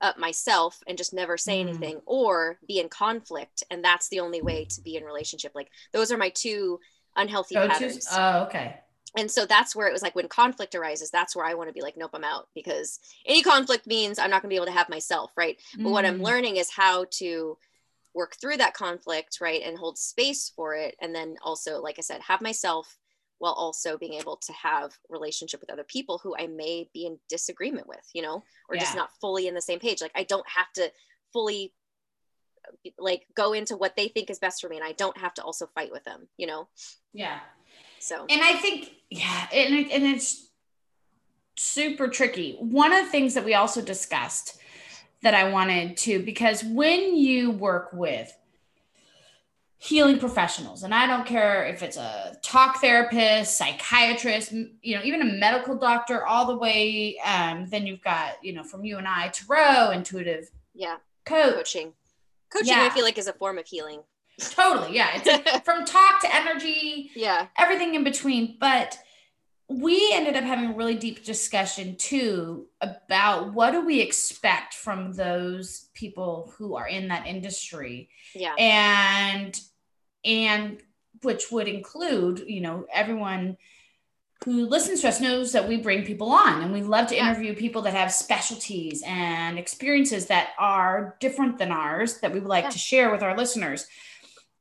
Speaker 1: up myself and just never say mm. anything or be in conflict and that's the only way to be in relationship. Like those are my two unhealthy Go patterns.
Speaker 2: Oh okay
Speaker 1: and so that's where it was like when conflict arises that's where i want to be like nope i'm out because any conflict means i'm not going to be able to have myself right mm. but what i'm mm. learning is how to work through that conflict right and hold space for it and then also like i said have myself while also being able to have relationship with other people who I may be in disagreement with, you know, or yeah. just not fully in the same page. Like I don't have to fully like go into what they think is best for me and I don't have to also fight with them, you know?
Speaker 2: Yeah.
Speaker 1: So,
Speaker 2: and I think, yeah, and, it, and it's super tricky. One of the things that we also discussed that I wanted to, because when you work with healing professionals and i don't care if it's a talk therapist psychiatrist you know even a medical doctor all the way um, then you've got you know from you and i to tarot intuitive
Speaker 1: yeah
Speaker 2: coach.
Speaker 1: coaching coaching yeah. i feel like is a form of healing
Speaker 2: totally yeah. It's from talk to energy
Speaker 1: yeah.
Speaker 2: everything in between. But we ended up having a really deep discussion too about what do we expect from those people who are in that industry?
Speaker 1: Yeah.
Speaker 2: And and which would include, you know, everyone who listens to us knows that we bring people on and we love to interview people that have specialties and experiences that are different than ours that we would like yeah. to share with our listeners.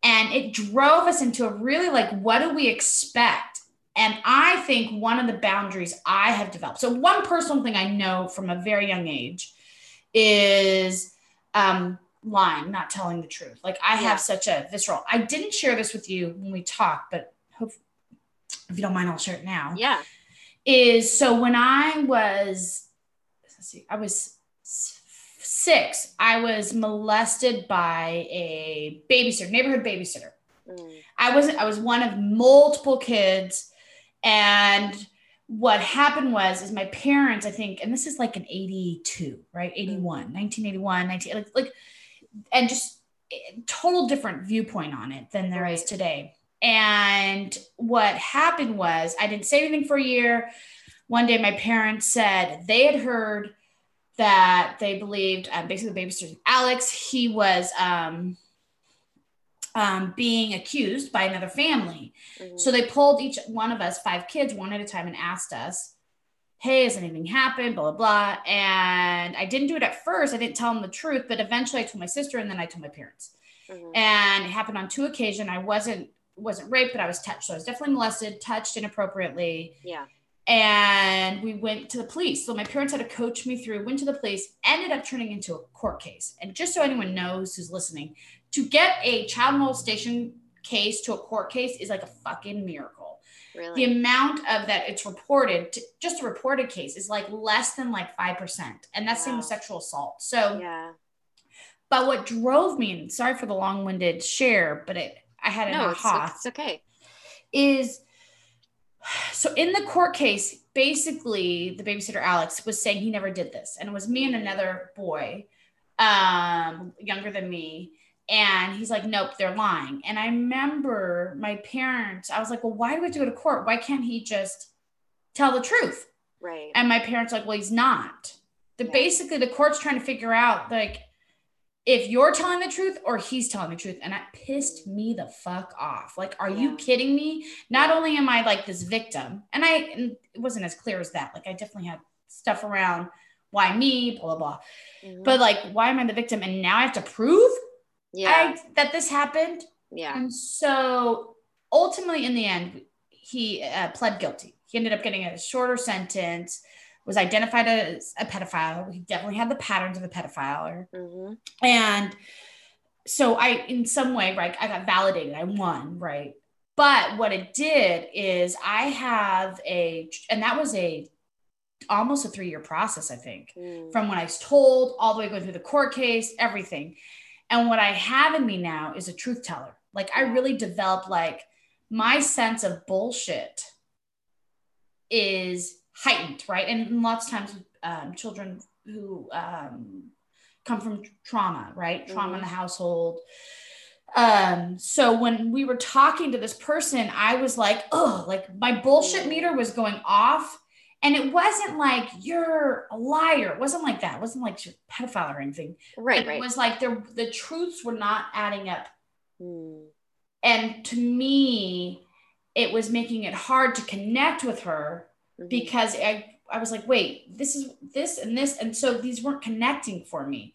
Speaker 2: And it drove us into a really like, what do we expect? And I think one of the boundaries I have developed. So, one personal thing I know from a very young age is um, lying, not telling the truth. Like I have such a visceral. I didn't share this with you when we talked, but hope if you don't mind, I'll share it now.
Speaker 1: Yeah.
Speaker 2: Is so when I was, let's see, I was six, I was molested by a babysitter, neighborhood babysitter. Mm. I was I was one of multiple kids, and what happened was is my parents i think and this is like an 82 right 81 1981 19 like, like and just total different viewpoint on it than there right. is today. And what happened was I didn't say anything for a year. One day my parents said they had heard that they believed um, basically the babysitter Alex, he was um, um, being accused by another family. Mm-hmm. So they pulled each one of us, five kids, one at a time, and asked us, hey, has anything happened? Blah, blah, blah. And I didn't do it at first. I didn't tell them the truth, but eventually I told my sister and then I told my parents. Mm-hmm. And it happened on two occasions. I wasn't wasn't raped, but I was touched. So I was definitely molested, touched inappropriately.
Speaker 1: Yeah.
Speaker 2: And we went to the police. So my parents had to coach me through, went to the police, ended up turning into a court case. And just so anyone knows who's listening, to get a child molestation case to a court case is like a fucking miracle. Really? The amount of that it's reported, to, just a reported case, is like less than like 5%. And that's wow. same with sexual assault. So,
Speaker 1: yeah.
Speaker 2: But what drove me, and sorry for the long winded share, but it, I had an no, aha.
Speaker 1: It's, it's okay.
Speaker 2: Is so in the court case, basically the babysitter Alex was saying he never did this. And it was me and another boy, um, younger than me. And he's like, nope, they're lying. And I remember my parents, I was like, well, why do we have to go to court? Why can't he just tell the truth?
Speaker 1: Right.
Speaker 2: And my parents like, well, he's not. The yeah. basically the court's trying to figure out like if you're telling the truth or he's telling the truth. And that pissed me the fuck off. Like, are yeah. you kidding me? Not only am I like this victim, and I and it wasn't as clear as that. Like, I definitely had stuff around why me, blah, blah, blah. Mm-hmm. But like, why am I the victim? And now I have to prove yeah. I, that this happened.
Speaker 1: Yeah.
Speaker 2: And so ultimately, in the end, he uh, pled guilty. He ended up getting a shorter sentence, was identified as a pedophile. He definitely had the patterns of a pedophile. Mm-hmm. And so I, in some way, right, I got validated. I won, right? But what it did is I have a, and that was a almost a three year process, I think, mm. from when I was told all the way going through the court case, everything. And what I have in me now is a truth teller. Like I really developed like my sense of bullshit is heightened, right? And lots of times um, children who um, come from trauma, right? Trauma mm-hmm. in the household. Um, so when we were talking to this person, I was like, oh, like my bullshit mm. meter was going off and it wasn't like you're a liar. It wasn't like that. It wasn't like you're a pedophile or anything.
Speaker 1: Right. right.
Speaker 2: It was like there the truths were not adding up. Mm. And to me, it was making it hard to connect with her mm-hmm. because I, I was like, wait, this is this and this. And so these weren't connecting for me.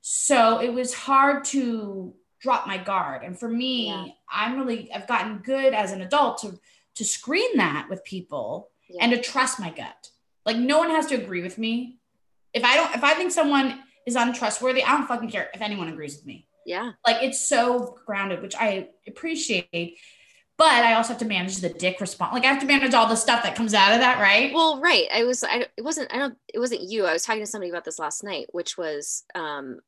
Speaker 2: So it was hard to drop my guard. And for me, yeah. I'm really I've gotten good as an adult to to screen that with people yeah. and to trust my gut. Like no one has to agree with me. If I don't, if I think someone is untrustworthy, I don't fucking care if anyone agrees with me.
Speaker 1: Yeah.
Speaker 2: Like it's so grounded, which I appreciate. But I also have to manage the dick response. Like I have to manage all the stuff that comes out of that, right?
Speaker 1: Well, right. I was. I. It wasn't. I don't. It wasn't you. I was talking to somebody about this last night, which was um,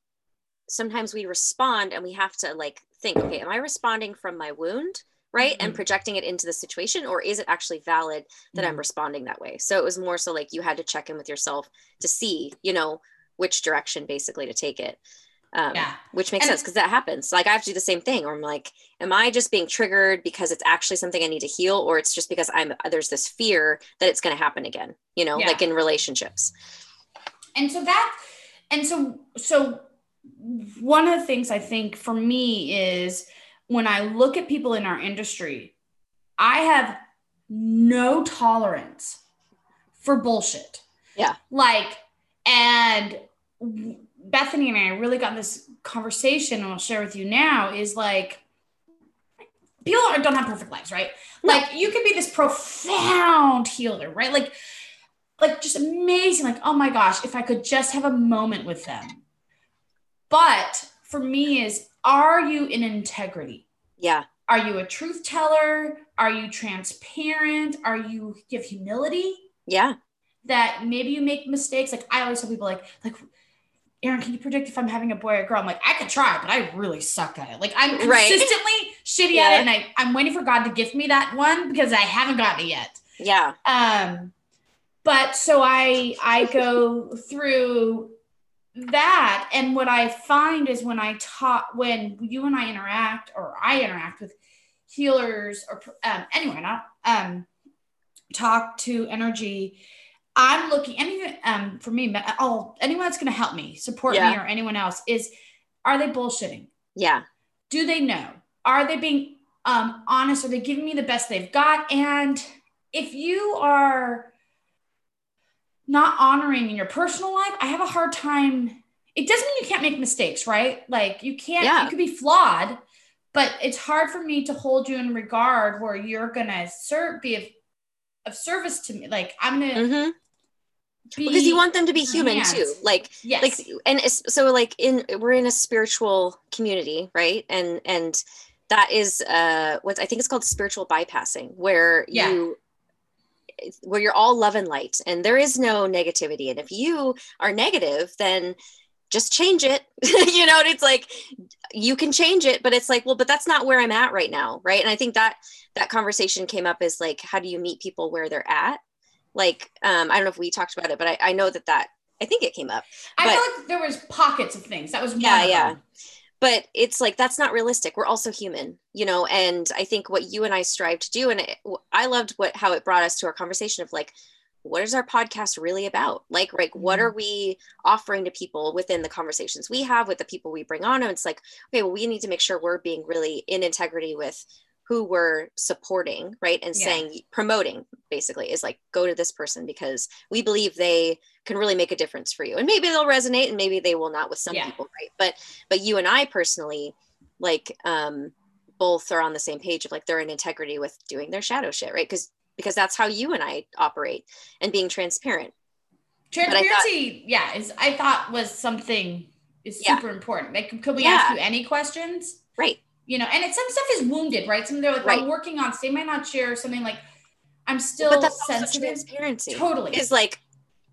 Speaker 1: sometimes we respond and we have to like think. Okay, am I responding from my wound? right mm-hmm. and projecting it into the situation or is it actually valid that mm-hmm. i'm responding that way so it was more so like you had to check in with yourself to see you know which direction basically to take it um, yeah. which makes and sense because that happens like i have to do the same thing or i'm like am i just being triggered because it's actually something i need to heal or it's just because i'm there's this fear that it's going to happen again you know yeah. like in relationships
Speaker 2: and so that and so so one of the things i think for me is when I look at people in our industry, I have no tolerance for bullshit.
Speaker 1: Yeah.
Speaker 2: Like, and Bethany and I really got this conversation, and I'll share with you now is like, people don't have perfect lives, right? Like, you could be this profound healer, right? Like, like just amazing. Like, oh my gosh, if I could just have a moment with them. But for me, is are you in integrity?
Speaker 1: Yeah.
Speaker 2: Are you a truth teller? Are you transparent? Are you give humility?
Speaker 1: Yeah.
Speaker 2: That maybe you make mistakes. Like I always tell people like like Erin, can you predict if I'm having a boy or girl? I'm like, I could try, but I really suck at it. Like I'm consistently right. shitty yeah. at it. And I, I'm waiting for God to gift me that one because I haven't gotten it yet.
Speaker 1: Yeah.
Speaker 2: Um, but so I I go through that and what i find is when i talk when you and i interact or i interact with healers or um, anyone um, talk to energy i'm looking any um, for me all anyone that's going to help me support yeah. me or anyone else is are they bullshitting
Speaker 1: yeah
Speaker 2: do they know are they being um, honest are they giving me the best they've got and if you are not honoring in your personal life, I have a hard time. It doesn't mean you can't make mistakes, right? Like you can't,
Speaker 1: Yeah.
Speaker 2: you could be flawed, but it's hard for me to hold you in regard where you're gonna serve be of, of service to me. Like I'm gonna
Speaker 1: hmm
Speaker 2: be
Speaker 1: because you want them to be human
Speaker 2: hands.
Speaker 1: too like
Speaker 2: yes.
Speaker 1: like and so like in we're in a spiritual community right and and that is uh what i think it's called spiritual bypassing where
Speaker 2: Yeah.
Speaker 1: you where you're all love and light and there is no negativity and if you are negative then just change it you know and it's like you can change it but it's like well but that's not where i'm at right now right and i think that that conversation came up is like how do you meet people where they're at like um i don't know if we talked about it but i, I know that that i think it came up
Speaker 2: I
Speaker 1: but-
Speaker 2: feel like there was pockets of things. That was
Speaker 1: Yeah, yeah. but it's like that's not realistic we're also human you know and i think what you and i strive to do and it, i loved what how it brought us to our conversation of like what is our podcast really about like like what
Speaker 2: Mhm.
Speaker 1: are we offering to people within the conversations we have with the people we bring on and it's like okay well we need to make sure we're being really in integrity with who we're supporting right and
Speaker 2: Yeah.
Speaker 1: saying promoting basically is like go to this person because we believe they can really make a difference for you and maybe they'll resonate and maybe they will not with some
Speaker 2: Yeah.
Speaker 1: people right but but you and i personally like um both are on the same page of like they're in integrity with doing their shadow shit right because because that's how you and i operate and being transparent I thought-
Speaker 2: Transparency, yeah, is I thought was something is
Speaker 1: Yeah.
Speaker 2: super important. Like, could we
Speaker 1: Yeah.
Speaker 2: ask you any questions?
Speaker 1: right
Speaker 2: You know, and it's some stuff is wounded, right? Some they're like,
Speaker 1: Right.
Speaker 2: I'm working on. So they might not share something like, I'm still
Speaker 1: but that's
Speaker 2: sensitive.
Speaker 1: transparency
Speaker 2: Totally.
Speaker 1: is like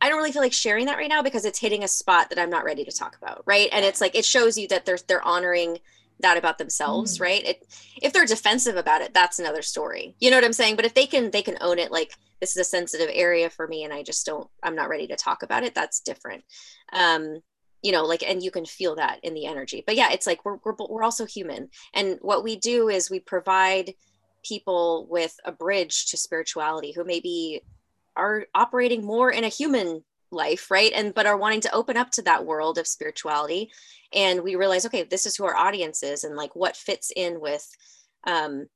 Speaker 1: I don't really feel like sharing that right now because it's hitting a spot that I'm not ready to talk about, right? And it's like it shows you that they're they're honoring that about themselves,
Speaker 2: Mhm.
Speaker 1: right? It, if they're defensive about it, that's another story. You know what I'm saying? But if they can they can own it like this is a sensitive area for me and I just don't I'm not ready to talk about it, that's different. Um you know like and you can feel that in the energy. But yeah it's like we're, we're we're also human. And what we do is we provide people with a bridge to spirituality who maybe are operating more in a human life right? And but are wanting to open up to that world of spirituality. And we realize okay this is who our audience is and like what fits in with um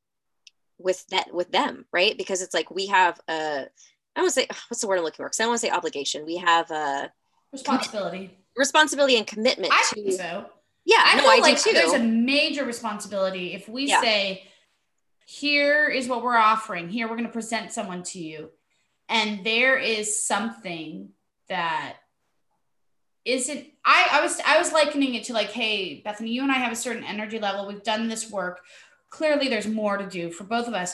Speaker 1: with that with them right? Because it's like we have a i don't want to say what's the word i'm looking for? Because i don't want to say obligation. We have a
Speaker 2: Responsibility.
Speaker 1: Responsibility and commitment
Speaker 2: I
Speaker 1: to
Speaker 2: think so.
Speaker 1: yeah
Speaker 2: I
Speaker 1: no
Speaker 2: feel
Speaker 1: i
Speaker 2: like
Speaker 1: too
Speaker 2: there's a major responsibility if we
Speaker 1: Yeah.
Speaker 2: say, here is what we're offering. Here we're going to present someone to you, and there is something that isn't. I I was I was likening it to like, hey, Bethany, you and I have a certain energy level. We've done this work. Clearly, there's more to do for both of us,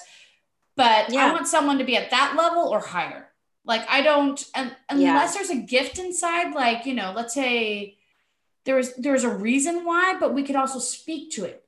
Speaker 2: but I want someone to be at that level or higher. Like I don't, un- unless there's a gift inside. Like you know, let's say there was there's a reason why, but we could also speak to it.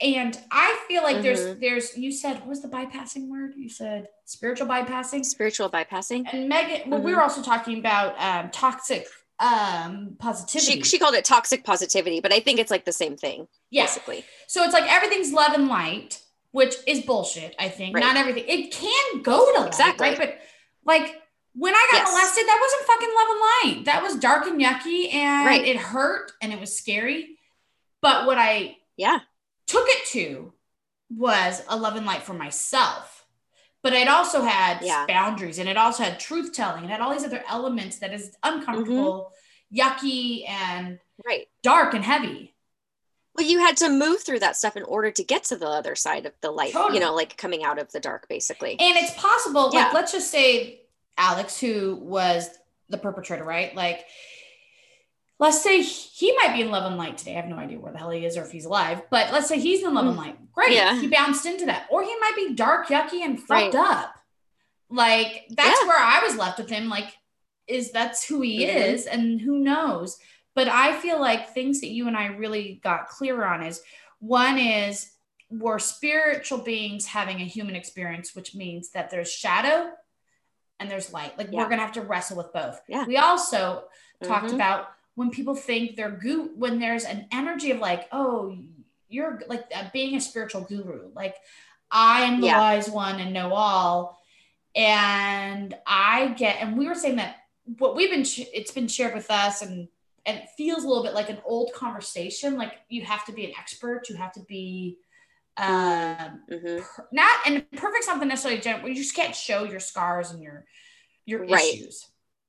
Speaker 2: And I feel like there's
Speaker 1: Mhm.
Speaker 2: there's you said what was the bypassing word? You said spiritual bypassing.
Speaker 1: spiritual bypassing
Speaker 2: And Megan, well, we were also talking about um, toxic um, positivity.
Speaker 1: she, she called it toxic positivity but i think it's like the same thing
Speaker 2: yeah.
Speaker 1: basically
Speaker 2: So it's like everything's love and light, which is bullshit. I think
Speaker 1: Right.
Speaker 2: not everything. It can go to light,
Speaker 1: Exactly.
Speaker 2: right? But like when I got
Speaker 1: Yes.
Speaker 2: molested, that wasn't fucking love and light. That was dark and yucky, and
Speaker 1: Right.
Speaker 2: it hurt and it was scary. But what I
Speaker 1: yeah
Speaker 2: took it to was a love and light for myself. But it also had
Speaker 1: Yeah.
Speaker 2: boundaries and it also had truth telling and had all these other elements that is uncomfortable, yucky, and
Speaker 1: right
Speaker 2: dark and heavy.
Speaker 1: well you had to move through that stuff in order to get to the other side of the light
Speaker 2: Totally.
Speaker 1: you know like coming out of the dark basically
Speaker 2: And it's possible,
Speaker 1: Yeah.
Speaker 2: like, let's just say Alex, who was the perpetrator, right? Like, let's say he might be in love and light today. I have no idea where the hell he is or if he's alive, but let's say he's in love and light. Great.
Speaker 1: Mm. Yeah.
Speaker 2: He bounced into that. Or he might be dark, yucky, and
Speaker 1: Right.
Speaker 2: fucked up. Like, that's
Speaker 1: Yeah.
Speaker 2: where I was left with him. Like, is that's who he
Speaker 1: Mhm.
Speaker 2: is, and who knows? But I feel like things that you and I really got clear on is one is we're spiritual beings having a human experience, which means that there's shadow and there's light. Like
Speaker 1: Yeah.
Speaker 2: we're gonna have to wrestle with both.
Speaker 1: Yeah.
Speaker 2: We also talked
Speaker 1: Mhm.
Speaker 2: about when people think they're goo when there's an energy of like, oh, you're like uh, being a spiritual guru. Like I am the
Speaker 1: Yeah.
Speaker 2: wise one and know all. And I get, and we were saying that what we've been, it's been shared with us and and it feels a little bit like an old conversation. Like you have to be an expert, you have to be um
Speaker 1: Mhm.
Speaker 2: per- not and perfect's not necessarily gen- you just can't show your scars and your your
Speaker 1: Right.
Speaker 2: issues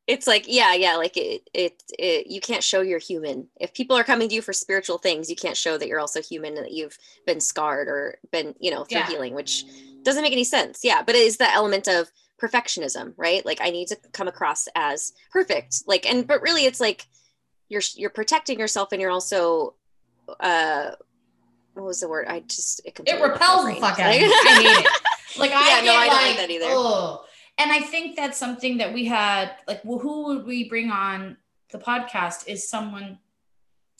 Speaker 1: it's like yeah yeah like it, it, it you can't show you're human if people are coming to you for spiritual things you can't show that you're also human and that you've been scarred or been you know through yeah. healing which doesn't make any sense yeah but it is the element of perfectionism right like i need to come across as perfect like and but really it's like you're you're protecting yourself and you're also uh what was the word i just
Speaker 2: it, it repels the fuck out of me i hate it like i yeah, no, I like, like that either oh and I think that's something that we had like, well, who would we bring on the podcast is someone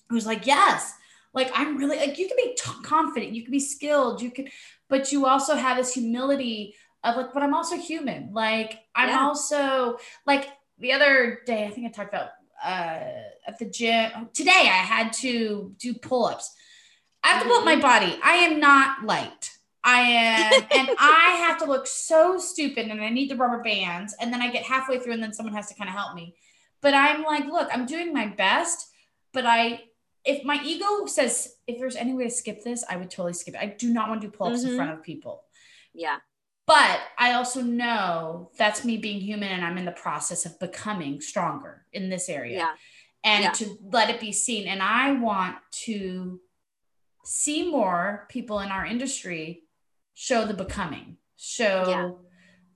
Speaker 2: who's like, yes, like I'm really like you can be t- confident, you can be skilled, you can, but you also have this humility of like, but I'm also human. Like I'm yeah. also like the other day, I think I talked about uh at the gym today I had to do pull-ups. I have to pull up my body. I am not light. I am, and I have to look so stupid, and I need the rubber bands, and then I get halfway through, and then someone has to kind of help me. But I'm like, look, I'm doing my best, but I, if my ego says if there's any way to skip this, I would totally skip it. I do not want to do pull-ups mm-hmm. in front of people.
Speaker 1: Yeah.
Speaker 2: But I also know that's me being human, and I'm in the process of becoming stronger in this area.
Speaker 1: Yeah.
Speaker 2: And yeah. to let it be seen, and I want to see more people in our industry show the becoming, show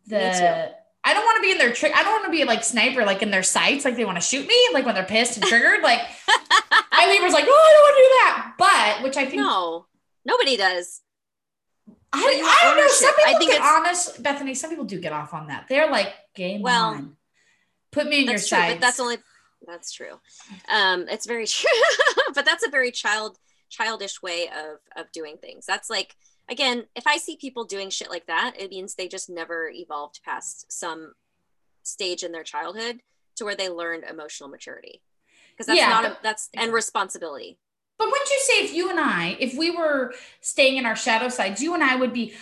Speaker 2: yeah. the. I don't want to be in their trick. I don't want to be like sniper, like in their sights, like they want to shoot me, like when they're pissed and triggered. like my neighbor's like, oh, I don't want to do that. But which I think
Speaker 1: no, nobody does.
Speaker 2: I, I don't know. Some people I think get honest, Bethany. Some people do get off on that. They're like, game well, on. Put me in your sights.
Speaker 1: But that's only that's true. Um, it's very true. but that's a very child childish way of of doing things. That's like again, if I see people doing shit like that, it means they just never evolved past some stage in their childhood to where they learned emotional maturity. Because that's yeah, not a, that's and responsibility.
Speaker 2: But wouldn't you say if you and I, if we were staying in our shadow sides, you and I would be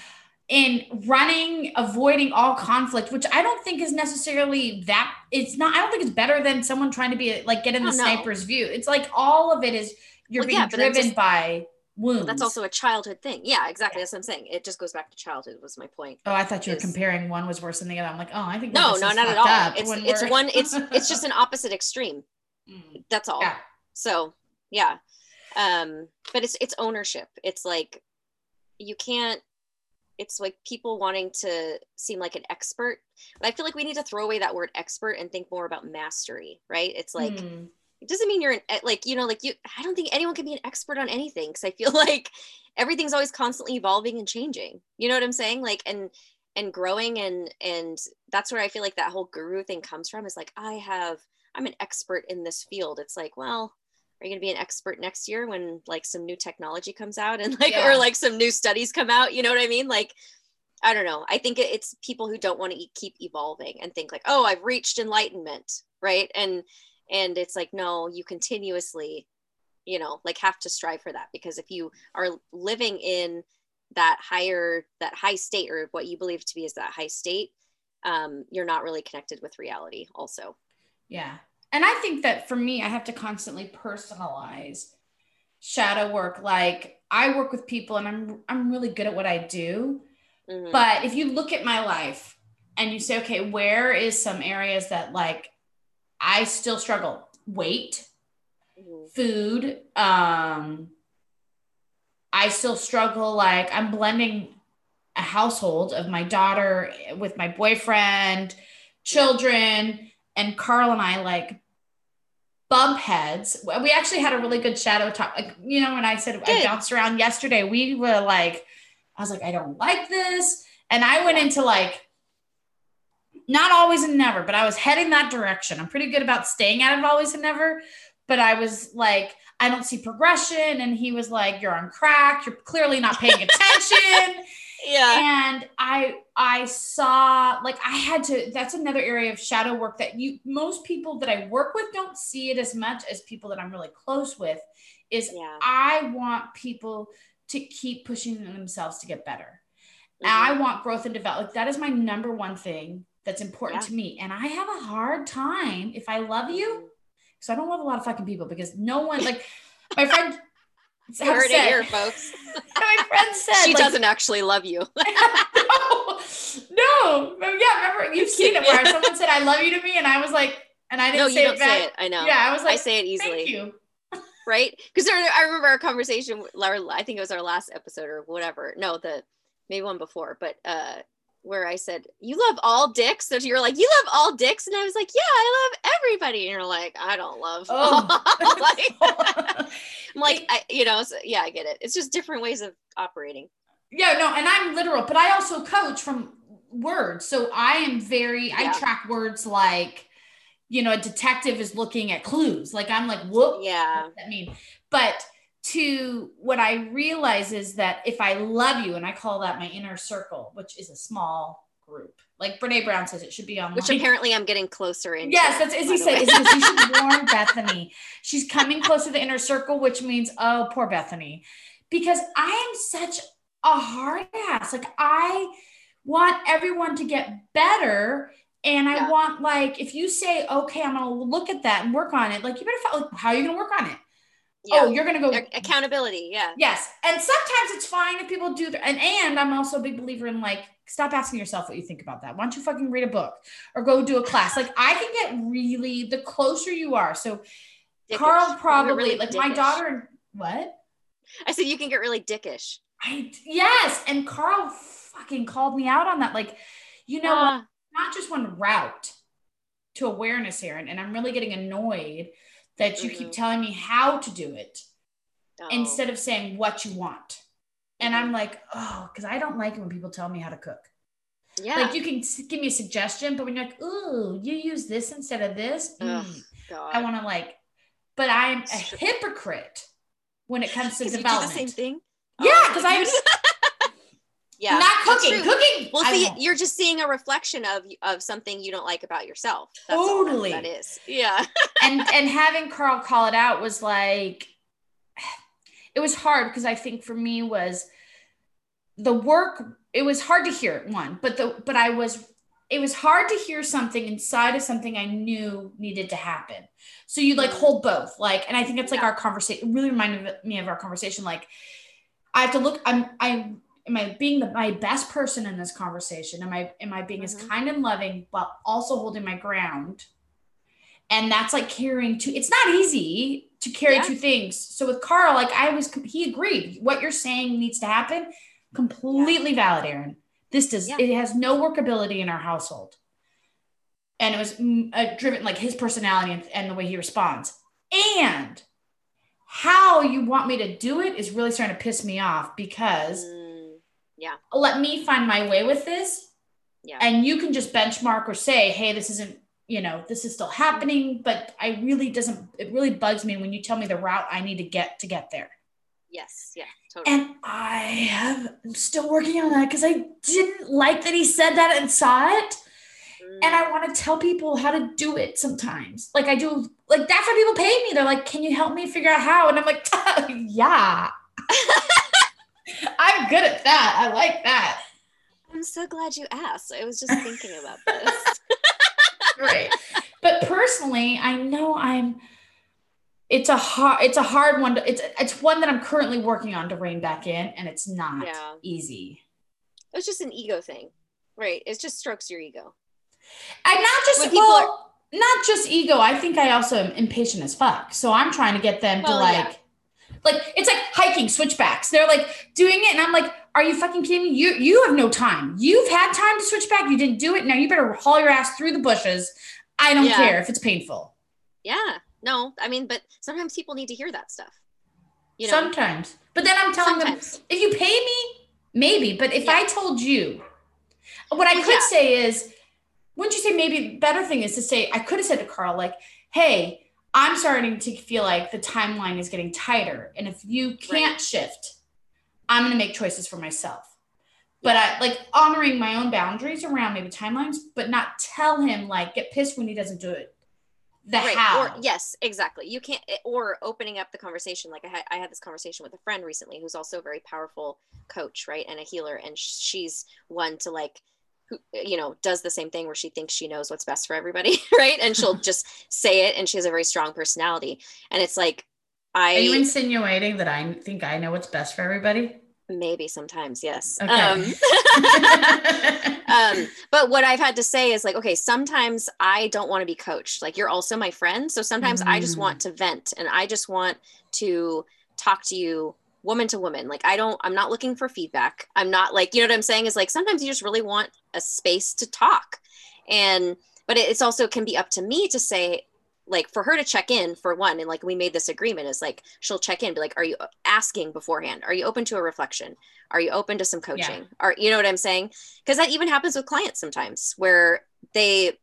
Speaker 2: in running, avoiding all conflict, which I don't think is necessarily that it's not, I don't think it's better than someone trying to be like get in oh, the sniper's view. It's like all of it is you're well, being yeah, driven just, by wounds.
Speaker 1: That's also a childhood thing. Yeah, exactly. Yeah. That's what I'm saying. It just goes back to childhood. Was my point.
Speaker 2: Oh, I thought you is, were comparing one was worse than the other. I'm like, oh, I think
Speaker 1: no, no, not at all. It's it's one. It's it's just an opposite extreme. Mm. That's all. Yeah. So yeah, um, but it's it's ownership. It's like you can't. It's like people wanting to seem like an expert. But I feel like we need to throw away that word expert and think more about mastery. Right? It's like. Mm it doesn't mean you're an eh, like you know like you i don't think anyone can be an expert on anything because i feel like everything's always constantly evolving and changing. You know what i'm saying? Like and and growing and and that's where i feel like that whole guru thing comes from is like i have i'm an expert in this field. It's like well are you going to be an expert next year when like some new technology comes out and like yeah. or like some new studies come out? You know what i mean? Like i don't know. I think it's people who don't want to keep evolving and think like oh i've reached enlightenment right? And and it's like no you continuously you know like have to strive for that because if you are living in that higher that high state or what you believe to be is that high state um, you're not really connected with reality also.
Speaker 2: Yeah. And i think that for me i have to constantly personalize shadow work. Like i work with people and i'm i'm really good at what i do. Mm-hmm. but if you look at my life and you say okay where is some areas that like I still struggle. Weight, mm-hmm. food. Um, I still struggle. Like I'm blending a household of my daughter with my boyfriend, children, and Carl and I like bump heads. We actually had a really good shadow talk. Like, you know, when I said good. I bounced around yesterday, we were like, I was like, I don't like this. And I went into like not always and never, but I was heading that direction. I'm pretty good about staying out of always and never, but I was like, I don't see progression. And he was like, You're on crack. You're clearly not paying attention.
Speaker 1: yeah.
Speaker 2: And I I saw like I had to that's another area of shadow work that you most people that I work with don't see it as much as people that I'm really close with is yeah. I want people to keep pushing themselves to get better. Mm-hmm. I want growth and development. That is my number one thing that's important yeah. to me. And I have a hard time if I love you, because I don't love a lot of fucking people because no one like my friend
Speaker 1: heard said, it here, folks.
Speaker 2: my friend said
Speaker 1: she like, doesn't actually love you.
Speaker 2: no, no, yeah, remember you've seen it where someone said I love you to me, and I was like, And I didn't
Speaker 1: no,
Speaker 2: say
Speaker 1: you don't
Speaker 2: it back.
Speaker 1: say it. I know.
Speaker 2: Yeah, I was like,
Speaker 1: I say it
Speaker 2: Thank
Speaker 1: easily,
Speaker 2: you.
Speaker 1: right? Because I remember our conversation. I think it was our last episode or whatever. No, the maybe one before, but uh, where I said you love all dicks. So you're like, you love all dicks, and I was like, yeah, I love everybody. And you're like, I don't love.
Speaker 2: Oh.
Speaker 1: like, I'm like, I, you know, so, yeah, I get it. It's just different ways of operating.
Speaker 2: Yeah, no, and I'm literal, but I also coach from words. So I am very, I track words like, you know, a detective is looking at clues. Like I'm like, whoop,
Speaker 1: Yeah.
Speaker 2: what does that mean? But to what I realize is that if I love you, and I call that my inner circle, which is a small group, like Brene Brown says, it should be on.
Speaker 1: Which apparently I'm getting closer into.
Speaker 2: Yes, that's Izzy said. Izzy you should warn Bethany. She's coming close to the inner circle, which means, oh, poor Bethany. Because I am such a hard ass. Like, I want everyone to get better. And I
Speaker 1: Yeah.
Speaker 2: want, like, if you say, okay, I'm to look at that and work on it, like, you better, feel like, how are you to work on it?
Speaker 1: Yeah.
Speaker 2: Oh, you're going to go.
Speaker 1: Ac- accountability. Yeah.
Speaker 2: Yes. And sometimes it's fine if people do that. And, and I'm also a big believer in like, stop asking yourself what you think about that. Why don't you fucking read a book or go do a class? Like I can get really, the closer you are. So
Speaker 1: Dickish.
Speaker 2: Carl
Speaker 1: You can get
Speaker 2: probably,
Speaker 1: really
Speaker 2: like my daughter, what?
Speaker 1: I said you can get really dickish.
Speaker 2: I, yes. And Carl fucking called me out on that. Like, you know?
Speaker 1: Ah,
Speaker 2: not just one route to awareness here. And, and I'm really getting annoyed that you keep
Speaker 1: Mhm.
Speaker 2: telling me how to do it.
Speaker 1: oh.
Speaker 2: instead of saying what you want. And I'm like, oh, because I don't like it when people tell me how to cook.
Speaker 1: yeah.
Speaker 2: Like you can give me a suggestion, but when you're like, ooh, you use this instead of this, mm. I want to like, but I'm a hypocrite when it comes to
Speaker 1: 'Cause you do the
Speaker 2: development.
Speaker 1: same thing.
Speaker 2: Yeah,
Speaker 1: Oh,
Speaker 2: because
Speaker 1: you
Speaker 2: I'm
Speaker 1: yeah,
Speaker 2: not cooking. Cooking.
Speaker 1: Well,
Speaker 2: I
Speaker 1: see,
Speaker 2: won't.
Speaker 1: you're just seeing a reflection of of something you don't like about yourself. That's
Speaker 2: Totally.
Speaker 1: that is. Yeah.
Speaker 2: and and having Carl call it out was like it was hard because I think for me was the work it was hard to hear it one but the but I was it was hard to hear something inside of something I knew needed to happen. So you like hold both like and I think it's like
Speaker 1: Yeah.
Speaker 2: our conversation it really reminded me of our conversation like I have to look I'm I am I being the, my best person in this conversation? Am I am I being as
Speaker 1: Mhm.
Speaker 2: kind and loving while also holding my ground? And that's like carrying two it's not easy to carry
Speaker 1: Yeah.
Speaker 2: two things. So with carl like i was he agreed. What you're saying needs to happen completely valid erin. This does
Speaker 1: Yeah.
Speaker 2: it has no workability in our household. And it was mm, uh, driven like his personality and, and the way he responds. And how you want me to do it is really starting to piss me off because
Speaker 1: Mm,
Speaker 2: let me find my way with this.
Speaker 1: Yeah.
Speaker 2: and you can just benchmark or say hey this isn't you know this is still happening but i really doesn't it really bugs me when you tell me the route i need to get to get there.
Speaker 1: Yes. Yeah. Totally.
Speaker 2: and i have i'm still working on that because i didn't like that he said that and saw it. Mm. And i want to tell people how to do it sometimes. Like i do like that's why people pay me. They're like can you help me figure out how? And i'm like yeah good at that i like that
Speaker 1: I'm so glad you asked. I was just thinking about this.
Speaker 2: right but personally i know i'm it's a hard it's a hard one to, it's it's one that i'm currently working on to rein back in and it's not
Speaker 1: Yeah.
Speaker 2: easy
Speaker 1: It's just an ego thing, right? It just strokes your ego.
Speaker 2: i'm not just
Speaker 1: When people
Speaker 2: well, not just ego i think i also am impatient as fuck so i'm trying to get them to like
Speaker 1: yeah.
Speaker 2: Like it's like hiking switchbacks they're like doing it and i'm like are you fucking kidding me you you have no time you've had time to switch back you didn't do it now you better haul your ass through the bushes i don't
Speaker 1: Yeah.
Speaker 2: care if it's painful
Speaker 1: Yeah. No, I mean, but sometimes people need to hear that stuff. You know,
Speaker 2: sometimes but then i'm telling them if you pay me, maybe. But if
Speaker 1: Yeah.
Speaker 2: I told you, what I could
Speaker 1: yeah.
Speaker 2: say is, wouldn't you say maybe better thing is to say, I could have said to Carl, like, hey, I'm starting to feel like the timeline is getting tighter. And if you can't shift, I'm going to make choices for myself. But I like honoring my own boundaries around maybe timelines, but not tell him like get pissed when he doesn't do it. The
Speaker 1: right
Speaker 2: how.
Speaker 1: or yes exactly you can't eh, or opening up the conversation like I had, I had this conversation with a friend recently who's also a very powerful coach right and a healer and she's one to like who you know does the same thing where she thinks she knows what's best for everybody right and she'll just say it and she has a very strong personality and it's like i
Speaker 2: Are you insinuating that I think I know what's best for everybody?
Speaker 1: Maybe sometimes, yes.
Speaker 2: Okay.
Speaker 1: Um, um, but what I've had to say is like, okay, sometimes I don't want to be coached. Like you're also my friend. So sometimes I just
Speaker 2: Mm.
Speaker 1: want to vent and I just want to talk to you woman to woman. Like I don't, I'm not looking for feedback. I'm not like, you know what I'm saying? Is like sometimes you just really want a space to talk. And but it- it's also can be up to me to say, like for her to check in for one and like we made this agreement is like she'll check in be like are you asking beforehand? Are you open to a reflection? Are you open to some coaching? Are you know what i'm saying? Because that even happens with clients sometimes where they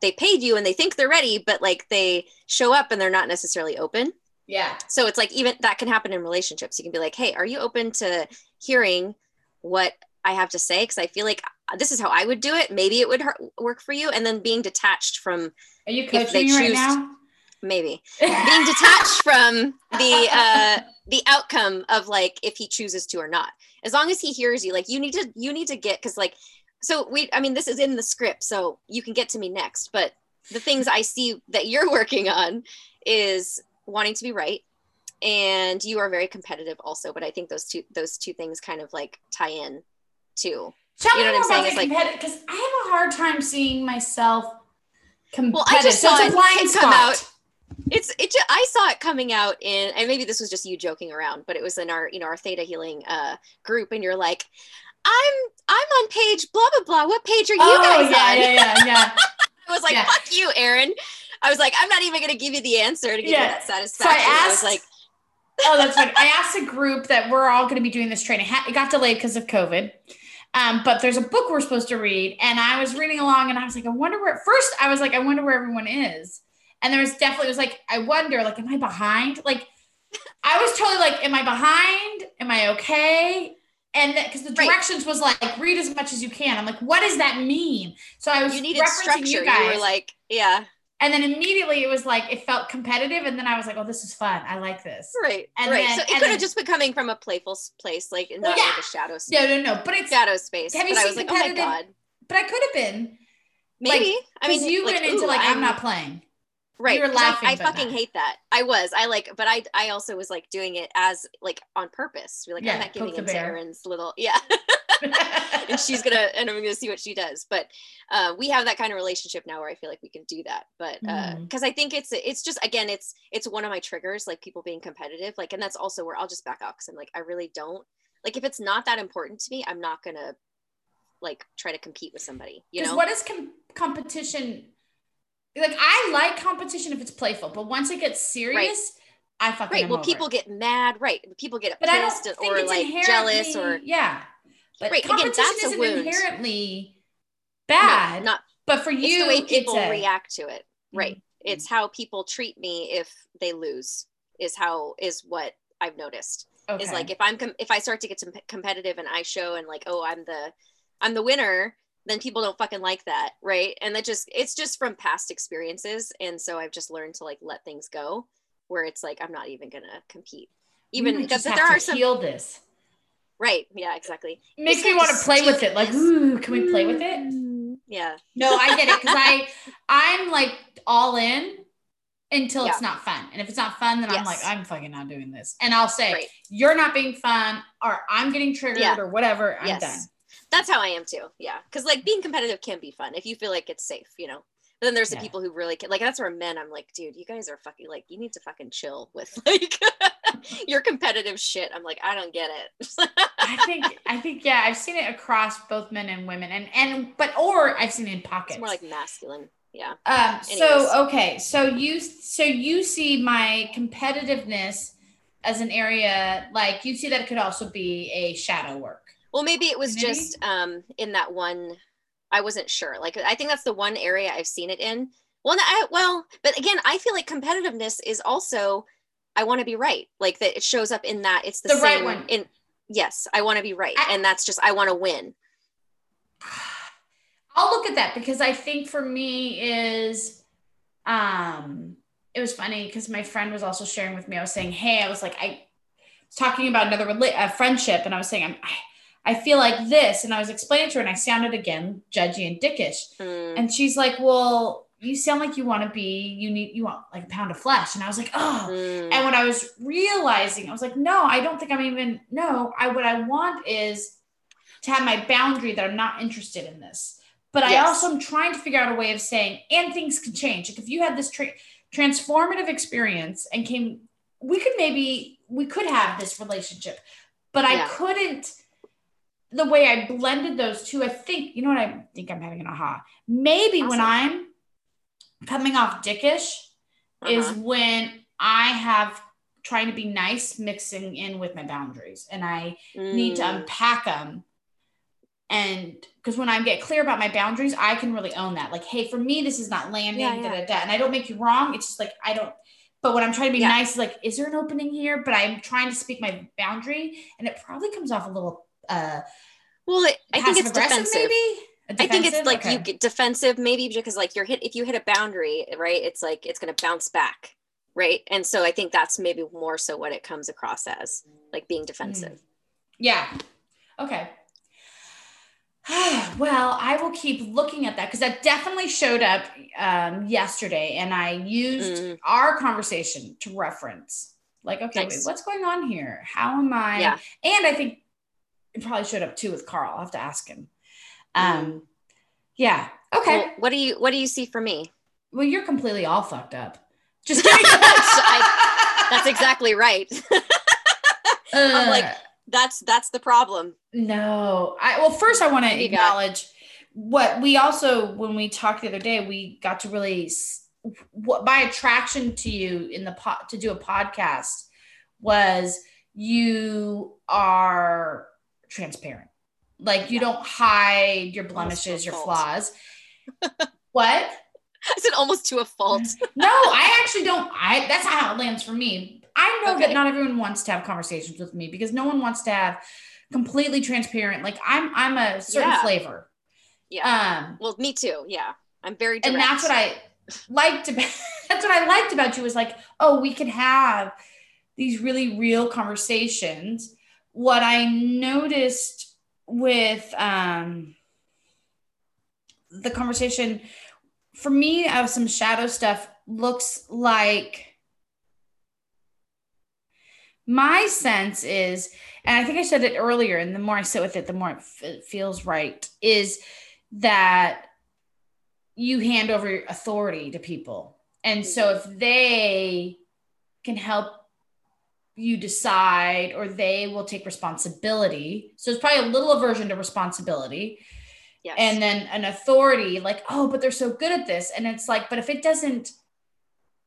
Speaker 1: they paid you and they think they're ready but like they show up and they're not necessarily open
Speaker 2: yeah.
Speaker 1: so it's like even that can happen in relationships. You can be like hey are you open to hearing what i have to say? Because i feel like uh, this is how i would do it. Maybe it would work for you. And then being detached from
Speaker 2: Are you
Speaker 1: If they
Speaker 2: coaching me right
Speaker 1: choose-
Speaker 2: now?
Speaker 1: maybe. Being detached from the uh the outcome of like if he chooses to or not. As long as he hears you like you need to you need to get because like so we i mean this is in the script so you can get to me next but the things i see that you're working on is wanting to be right and you are very competitive also but i think those two those two things kind of like tie in too
Speaker 2: Tell
Speaker 1: You
Speaker 2: me
Speaker 1: know what
Speaker 2: more
Speaker 1: I'm saying? It's like-
Speaker 2: because I have a hard time seeing myself competitive.
Speaker 1: well i just
Speaker 2: so
Speaker 1: saw
Speaker 2: it's a
Speaker 1: it
Speaker 2: blind
Speaker 1: come
Speaker 2: spot.
Speaker 1: out it's it i saw it coming out in and maybe this was just you joking around but it was in our you know our theta healing uh group and you're like i'm i'm on page blah blah blah what page are you
Speaker 2: oh
Speaker 1: guys
Speaker 2: yeah,
Speaker 1: on
Speaker 2: yeah, yeah, yeah.
Speaker 1: i was like
Speaker 2: yeah.
Speaker 1: fuck you erin i was like i'm not even going to give you the answer to give
Speaker 2: Yeah.
Speaker 1: you that satisfaction So i, was
Speaker 2: asked-
Speaker 1: like
Speaker 2: oh, that's funny. I asked a group that we're all going to be doing this training. It got delayed because of COVID. Um, but there's a book we're supposed to read, and I was reading along, and I was like, I wonder where. First, I was like, I wonder where everyone is, and there was definitely it was like, I wonder, like, am I behind? Like, I was totally like, am I behind? Am I okay? And because the
Speaker 1: Right.
Speaker 2: directions was like, read as much as you can. I'm like, what does that mean? So I was
Speaker 1: you needed
Speaker 2: referencing
Speaker 1: structure
Speaker 2: you
Speaker 1: you,
Speaker 2: guys,
Speaker 1: were like yeah
Speaker 2: and then immediately it was like it felt competitive, and then I was like, oh, this is fun. I like this.
Speaker 1: right
Speaker 2: And
Speaker 1: right
Speaker 2: then-
Speaker 1: so it could
Speaker 2: then-
Speaker 1: have just been coming from a playful place like not
Speaker 2: yeah.
Speaker 1: like a shadow s-
Speaker 2: No, no, no. But it's
Speaker 1: shadow space
Speaker 2: Have you
Speaker 1: but i
Speaker 2: seen
Speaker 1: was like oh my god
Speaker 2: but I could have been.
Speaker 1: maybe i
Speaker 2: Because
Speaker 1: mean
Speaker 2: you
Speaker 1: like,
Speaker 2: went into
Speaker 1: ooh,
Speaker 2: like I'm, not playing.
Speaker 1: right
Speaker 2: were
Speaker 1: I-
Speaker 2: laughing,
Speaker 1: I,
Speaker 2: but
Speaker 1: fucking
Speaker 2: not.
Speaker 1: hate that i was i like but i i also was like doing it as like on purpose Be like
Speaker 2: Yeah,
Speaker 1: i'm not giving into erin's little yeah and she's gonna and i'm gonna see what she does. But uh, we have that kind of relationship now where i feel like we can do that. But because i think it's it's just again it's it's one of my triggers like people being competitive. Like and that's also where i'll just back off because i'm like i really don't like if it's not that important to me i'm not gonna like try to compete with somebody you know?
Speaker 2: what is com- competition? Like I like competition if it's playful, but once it gets serious, I fucking
Speaker 1: right well
Speaker 2: over
Speaker 1: people get mad right people get
Speaker 2: But
Speaker 1: pissed or like jealous or
Speaker 2: yeah. But
Speaker 1: Right, again,
Speaker 2: competition
Speaker 1: that's
Speaker 2: isn't
Speaker 1: wound.
Speaker 2: inherently
Speaker 1: No,
Speaker 2: bad.
Speaker 1: not
Speaker 2: but for
Speaker 1: it's
Speaker 2: you,
Speaker 1: the way people
Speaker 2: a-
Speaker 1: react to it right
Speaker 2: Mhm.
Speaker 1: it's how people treat me if they lose is how is what i've noticed
Speaker 2: Okay.
Speaker 1: is like if i'm com- if i start to get some competitive and i show and like oh i'm the i'm the winner then people don't fucking like that right and that just it's just from past experiences and so i've just learned to like let things go where it's like i'm not even gonna compete even
Speaker 2: just
Speaker 1: there are some
Speaker 2: heal this.
Speaker 1: Right yeah exactly
Speaker 2: It makes
Speaker 1: just
Speaker 2: me want
Speaker 1: to
Speaker 2: play with it. Like, ooh, can we play with it? Mm.
Speaker 1: yeah
Speaker 2: No, I get it because I I'm like all in until it's not fun. And if it's not fun, then I'm like, I'm fucking not doing this. And I'll say,
Speaker 1: Right.
Speaker 2: you're not being fun, or I'm getting triggered,
Speaker 1: Yeah.
Speaker 2: or whatever. I'm
Speaker 1: yes
Speaker 2: done.
Speaker 1: that's how i am too yeah because like being competitive can be fun if you feel like it's safe you know but then there's the
Speaker 2: Yeah.
Speaker 1: people who really can like that's where men i'm like dude you guys are fucking like you need to fucking chill with like your competitive shit i'm like i don't get it
Speaker 2: I think I think yeah, I've seen it across both men and women, and and but or I've seen it in pockets.
Speaker 1: it's more like masculine yeah
Speaker 2: Um,
Speaker 1: Anyways.
Speaker 2: so okay, so you so you see my competitiveness as an area like you see that it could also be a shadow work.
Speaker 1: well maybe it was
Speaker 2: Maybe?
Speaker 1: just um in that one i wasn't sure like i think that's the one area i've seen it in well I, well but again i feel like competitiveness is also i want to be right like that it shows up in that it's the,
Speaker 2: The right
Speaker 1: same
Speaker 2: one.
Speaker 1: in yes i want to be right
Speaker 2: I-
Speaker 1: and that's just i want to win
Speaker 2: I'll look at that because I think for me is um it was funny because my friend was also sharing with me. I was saying, "Hey, I was like I was talking about another rela- a friendship and I was saying I'm I, I feel like this and I was explaining to her and I sounded again judgy and dickish.
Speaker 1: Mm,
Speaker 2: And she's like, "Well, you sound like you want to be, you need, you want like a pound of flesh. And I was like, oh.
Speaker 1: Mm.
Speaker 2: And when I was realizing, I was like, no, I don't think I'm even, no, I, what I want is to have my boundary that I'm not interested in this. But I also am trying to figure out a way of saying, and things can change. Like if you had this tra- transformative experience and came, we could maybe, we could have this relationship, but I couldn't, the way I blended those two, I think, you know what I think I'm having an aha. Maybe when I'm coming off dickish is
Speaker 1: Uh-huh.
Speaker 2: when I have trying to be nice mixing in with my boundaries and I need to
Speaker 1: Mm.
Speaker 2: unpack them. And because when I get clear about my boundaries, I can really own that. Like, hey, for me, this is not landing,
Speaker 1: Yeah,
Speaker 2: da, da, da. and I don't make you wrong. It's just like I don't. But when I'm trying to be
Speaker 1: Yeah.
Speaker 2: nice, like, is there an opening here? But I'm trying to speak my boundary, and it probably comes off a little uh
Speaker 1: Well, it, I think it's defensive.
Speaker 2: maybe.
Speaker 1: I think it's like
Speaker 2: Okay.
Speaker 1: you get defensive maybe because like you're hit if you hit a boundary, right? It's like it's going to bounce back, right? And so I think that's maybe more so what it comes across as, like being defensive.
Speaker 2: Yeah. Okay. well, I will keep looking at that because that definitely showed up um, yesterday, and I used
Speaker 1: Mm.
Speaker 2: our conversation to reference. Like, okay, wait, what's going on here? How am I?
Speaker 1: Yeah.
Speaker 2: And I think it probably showed up too with Carl. I'll have to ask him. Um,
Speaker 1: Mm.
Speaker 2: yeah. Okay.
Speaker 1: Well, what do you what do you see for me?
Speaker 2: Well, you're completely all fucked up. Just kidding.
Speaker 1: That's exactly right. I'm like,
Speaker 2: Uh,
Speaker 1: that's that's the problem.
Speaker 2: No, I well, first I want to acknowledge what we also when we talked the other day, we got to really what my attraction to you in the pot to do a podcast was you are transparent. Like you
Speaker 1: Yeah.
Speaker 2: don't hide your blemishes, your flaws. what?
Speaker 1: I said almost to a fault.
Speaker 2: No, I actually don't. I that's not how it lands for me. I know that not everyone wants to have conversations with me because no one wants to have completely transparent. Like I'm, I'm a certain
Speaker 1: Yeah.
Speaker 2: flavor.
Speaker 1: Yeah.
Speaker 2: Um,
Speaker 1: well, me too. Yeah. I'm very direct.
Speaker 2: and that's what I liked about. That's what I liked about you was like, oh, we can have these really real conversations. What I noticed with um the conversation for me of some shadow stuff looks like my sense is and i think i said it earlier and the more i sit with it the more it, f- it feels right is that you hand over authority to people. And so if they can help you decide or they will take responsibility so it's probably a little aversion to responsibility
Speaker 1: yes.
Speaker 2: and then an authority like oh but they're so good at this and it's like but if it doesn't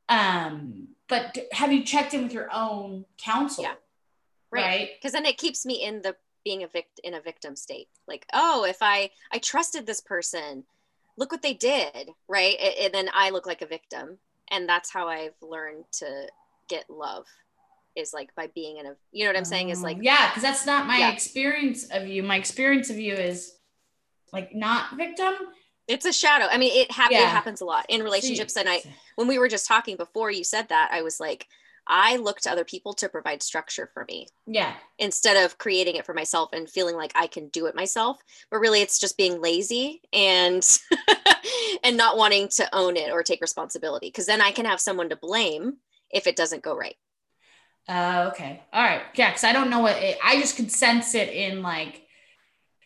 Speaker 2: um but have you checked in with your own counsel
Speaker 1: Yeah.
Speaker 2: right,
Speaker 1: right. Because then it keeps me in the being a victim in a victim state. Like, oh, if I I trusted this person, look what they did, right? And then I look like a victim, and that's how I've learned to get love, is like by being in a. You know what I'm saying? Is like
Speaker 2: Oh, yeah because that's not my
Speaker 1: Yeah.
Speaker 2: experience of you my experience of you is like not victim
Speaker 1: it's a shadow. I mean, it, hap-
Speaker 2: Yeah.
Speaker 1: it happens a lot in relationships, and I when we were just talking before you said that, I was like, I look to other people to provide structure for me.
Speaker 2: yeah
Speaker 1: instead of creating it for myself and feeling like I can do it myself. But really it's just being lazy and and not wanting to own it or take responsibility because then I can have someone to blame if it doesn't go right.
Speaker 2: Uh, okay. All right. Yeah. Cause I don't know what it, I just could sense it in like,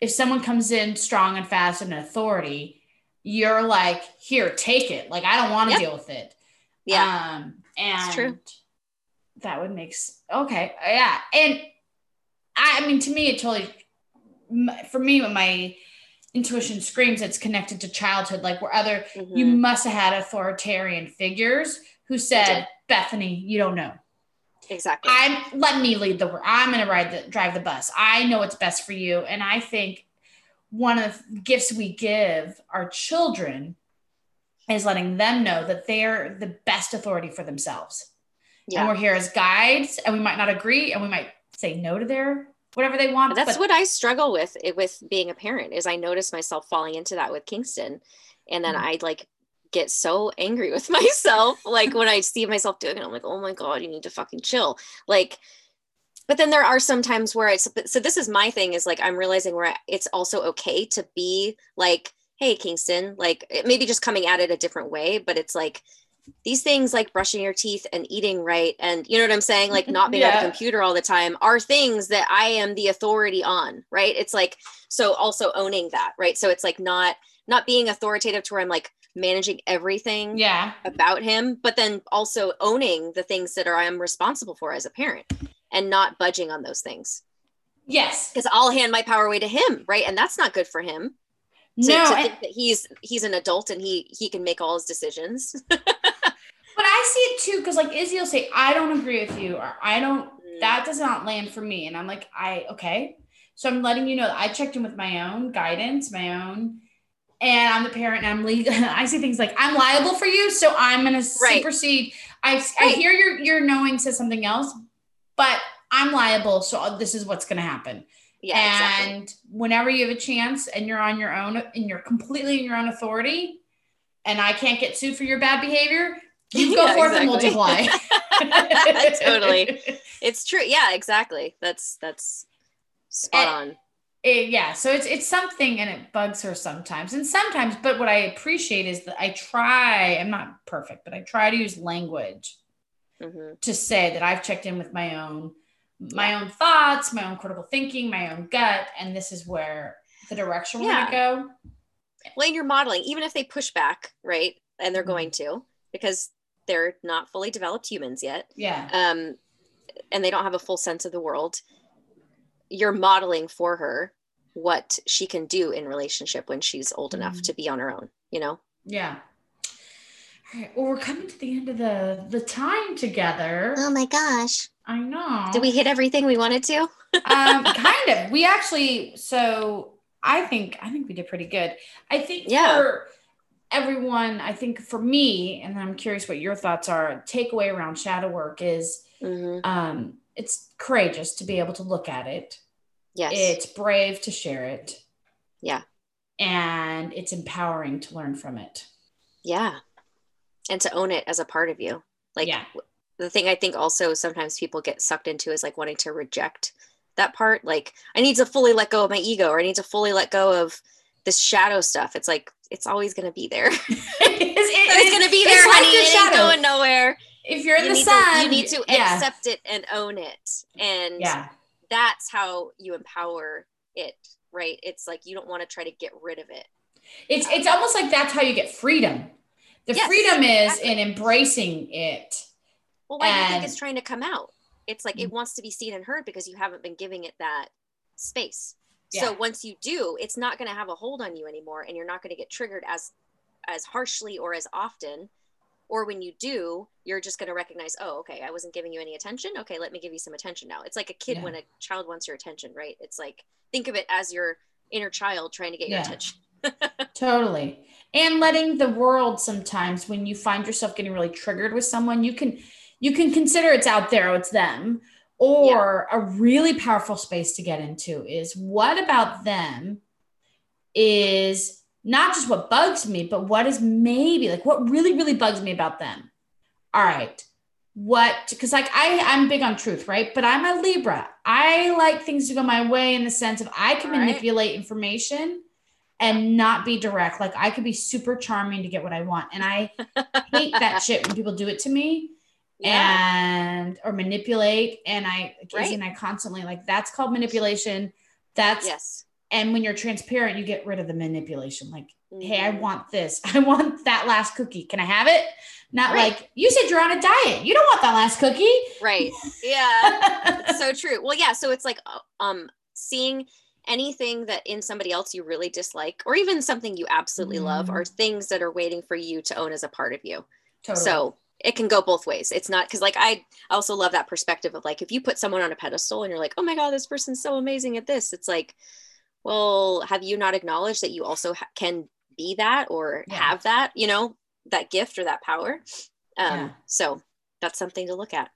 Speaker 2: if someone comes in strong and fast and authority, you're like, here, take it. Like, I don't want to
Speaker 1: Yep.
Speaker 2: deal with it.
Speaker 1: Yeah.
Speaker 2: Um, and
Speaker 1: true.
Speaker 2: that would make, s- okay. Yeah. And I, I mean, to me, it totally, for me, when my intuition screams, it's connected to childhood, like where other, you
Speaker 1: Mhm.
Speaker 2: must have had authoritarian figures who said, Bethany, you don't know.
Speaker 1: Exactly.
Speaker 2: I'm let me lead the I'm going to ride the drive the bus. I know what's best for you and I think one of the gifts we give our children is letting them know that they're the best authority for themselves.
Speaker 1: Yeah.
Speaker 2: And we're here as guides and we might not agree and we might say no to their whatever they want.
Speaker 1: That's
Speaker 2: but
Speaker 1: what I struggle with it- with being a parent is I notice myself falling into that with Kingston. And then
Speaker 2: Mhm.
Speaker 1: I like get so angry with myself. Like when I see myself doing it, I'm like, oh my God, you need to fucking chill. Like, but then there are some times where it's, so this is my thing is like, I'm realizing where it's also okay to be like hey kingston like maybe just coming at it a different way but it's like these things like brushing your teeth and eating right and you know what i'm saying like not being yeah. on the computer all the time are things that i am the authority on right it's like so also owning that right so it's like not not being authoritative to where i'm like managing everything
Speaker 2: yeah
Speaker 1: about him but then also owning the things that are i'm responsible for as a parent and not budging on those things
Speaker 2: yes
Speaker 1: because i'll hand my power away to him right and that's not good for him to, no, to think that he's he's an adult and he he can make all his decisions.
Speaker 2: but I see it too because like Izzy will say, "I don't agree with you," or "I don't." Mm. That does not land for me, and I'm like, "I okay." So I'm letting you know I checked in with my own guidance, my own, and I'm the parent, and I'm legal. I see things like I'm liable for you, so I'm going to supersede. I right. I hear your your knowing says something else, but I'm liable, so uh, this is what's going to happen. Yeah. And exactly. whenever you have a chance and you're on your own and you're completely in your own authority, and I can't get sued for your bad behavior, you go yeah, forth exactly. and multiply.
Speaker 1: totally. It's true. Yeah, exactly. That's that's spot and, on.
Speaker 2: It, yeah, so it's it's something and it bugs her sometimes. And sometimes, but what I appreciate is that I try, I'm not perfect, but I try to use language mm-hmm. to say that I've checked in with my own my own thoughts, my own critical thinking, my own gut, and this is where the direction we're yeah. going to go.
Speaker 1: When you're modeling, even if they push back, right, and they're mm-hmm. going to, because they're not fully developed humans yet.
Speaker 2: Yeah.
Speaker 1: Um, and they don't have a full sense of the world. You're modeling for her what she can do in relationship when she's old mm-hmm. enough to be on her own. You know.
Speaker 2: Yeah. All right. Well, we're coming to the end of the the time together.
Speaker 1: Oh my gosh.
Speaker 2: I know.
Speaker 1: Did we hit everything we wanted to?
Speaker 2: um, kind of. We actually, so I think, I think we did pretty good. I think yeah. for everyone, I think for me, and I'm curious what your thoughts are, takeaway around shadow work is mm-hmm. um, it's courageous to be able to look at it.
Speaker 1: Yes.
Speaker 2: It's brave to share it.
Speaker 1: Yeah.
Speaker 2: And it's empowering to learn from it.
Speaker 1: Yeah. And to own it as a part of you. Like yeah the thing I think also sometimes people get sucked into is like wanting to reject that part. Like I need to fully let go of my ego or I need to fully let go of this shadow stuff. It's like it's always gonna be there. it's, it's gonna be there, honey. Like it ain't going nowhere.
Speaker 2: If you're in you the sun,
Speaker 1: to, you need to yeah. accept it and own it. And yeah. that's how you empower it, right? It's like you don't want to try to get rid of it.
Speaker 2: It's it's almost like that's how you get freedom. The yes, freedom is exactly. in embracing it
Speaker 1: well, why and, do you think it's trying to come out? It's like it wants to be seen and heard because you haven't been giving it that space. Yeah. So once you do, it's not going to have a hold on you anymore, and you're not going to get triggered as as harshly or as often. Or when you do, you're just going to recognize, oh, okay, I wasn't giving you any attention. Okay, let me give you some attention now. It's like a kid yeah. when a child wants your attention, right? It's like think of it as your inner child trying to get yeah. your attention.
Speaker 2: totally. And letting the world sometimes when you find yourself getting really triggered with someone, you can you can consider it's out there, it's them. Or yeah. a really powerful space to get into is what about them is not just what bugs me, but what is maybe like what really, really bugs me about them. All right. What, because like I, I'm big on truth, right? But I'm a Libra. I like things to go my way in the sense of I can All manipulate right. information and not be direct. Like I could be super charming to get what I want. And I hate that shit when people do it to me yeah. and or manipulate. And I right. and I constantly like that's called manipulation. That's
Speaker 1: yes.
Speaker 2: And when you're transparent, you get rid of the manipulation. Like, mm-hmm. hey, I mm-hmm. want this. I want that last cookie. Can I have it? Not right. like you said you're on a diet. You don't want that last cookie.
Speaker 1: Right. Yeah. so true. Well, yeah. So it's like uh, um seeing anything that in somebody else you really dislike or even something you absolutely mm. love are things that are waiting for you to own as a part of you. Totally. So it can go both ways. It's not because like I also love that perspective of like if you put someone on a pedestal and you're like, oh my god, this person's so amazing at this. It's like, well, have you not acknowledged that you also ha- can be that or yeah. have that, you know, that gift or that power? Um, yeah. So that's something to look at.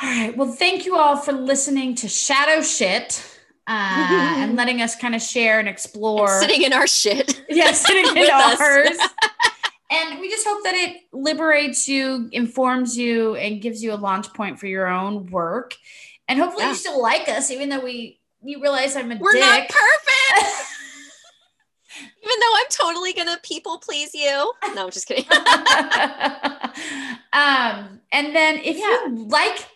Speaker 2: All right. Well, thank you all for listening to Shadow Shit. Uh, and letting us kind of share and explore.
Speaker 1: And sitting in our shit.
Speaker 2: Yeah, sitting in ours. and we just hope that it liberates you, informs you, and gives you a launch point for your own work. And hopefully, yeah. you still like us, even though we you realize I'm a
Speaker 1: We're
Speaker 2: dick.
Speaker 1: not perfect. Even though I'm totally gonna people please you. No, I'm just kidding.
Speaker 2: um, and then if
Speaker 1: Yeah.
Speaker 2: you like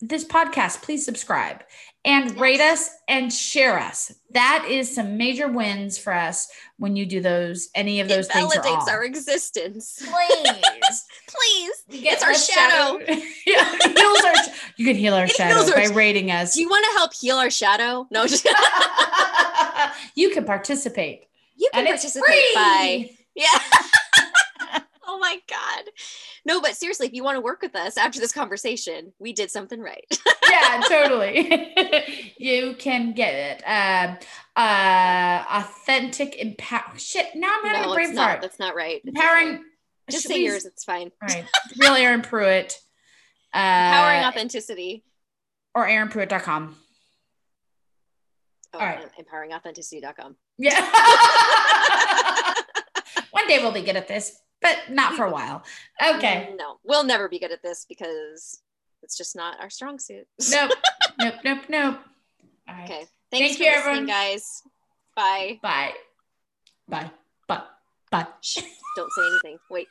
Speaker 2: this podcast, please subscribe and rate us and share us. That is some major wins for us when you do those. Any of those
Speaker 1: it
Speaker 2: things
Speaker 1: validates our existence.
Speaker 2: Please.
Speaker 1: Please. It's our
Speaker 2: less
Speaker 1: shadow.
Speaker 2: yeah, heals our, you can heal our
Speaker 1: It
Speaker 2: shadow
Speaker 1: heals our
Speaker 2: by rating us.
Speaker 1: Do you want to help heal our shadow? No,
Speaker 2: you can participate.
Speaker 1: you can
Speaker 2: and it's
Speaker 1: participate by yeah. oh my god. No, but seriously, if you want to work with us after this conversation, we did something right.
Speaker 2: yeah, totally. you can get it. Um, uh, authentic impact. Shit. Now I'm having
Speaker 1: no,
Speaker 2: a brain fart.
Speaker 1: That's not right.
Speaker 2: Empowering.
Speaker 1: Just say
Speaker 2: we-
Speaker 1: yours. It's fine.
Speaker 2: All right. Real Erin Pruitt. Uh,
Speaker 1: Empowering authenticity.
Speaker 2: or ErinPruitt.com.
Speaker 1: Oh,
Speaker 2: all right.
Speaker 1: em- empoweringauthenticity.com.
Speaker 2: Yeah. One day we'll be good at this, but not for a while. Okay.
Speaker 1: No, we'll never be good at this because it's just not our strong suit.
Speaker 2: Nope. nope. Nope. Nope. All right.
Speaker 1: Okay. Thanks
Speaker 2: Thank
Speaker 1: for
Speaker 2: you,
Speaker 1: listening,
Speaker 2: everyone.
Speaker 1: guys. Bye.
Speaker 2: Bye. Bye. Bye. Bye.
Speaker 1: Shh. Don't say anything. Wait.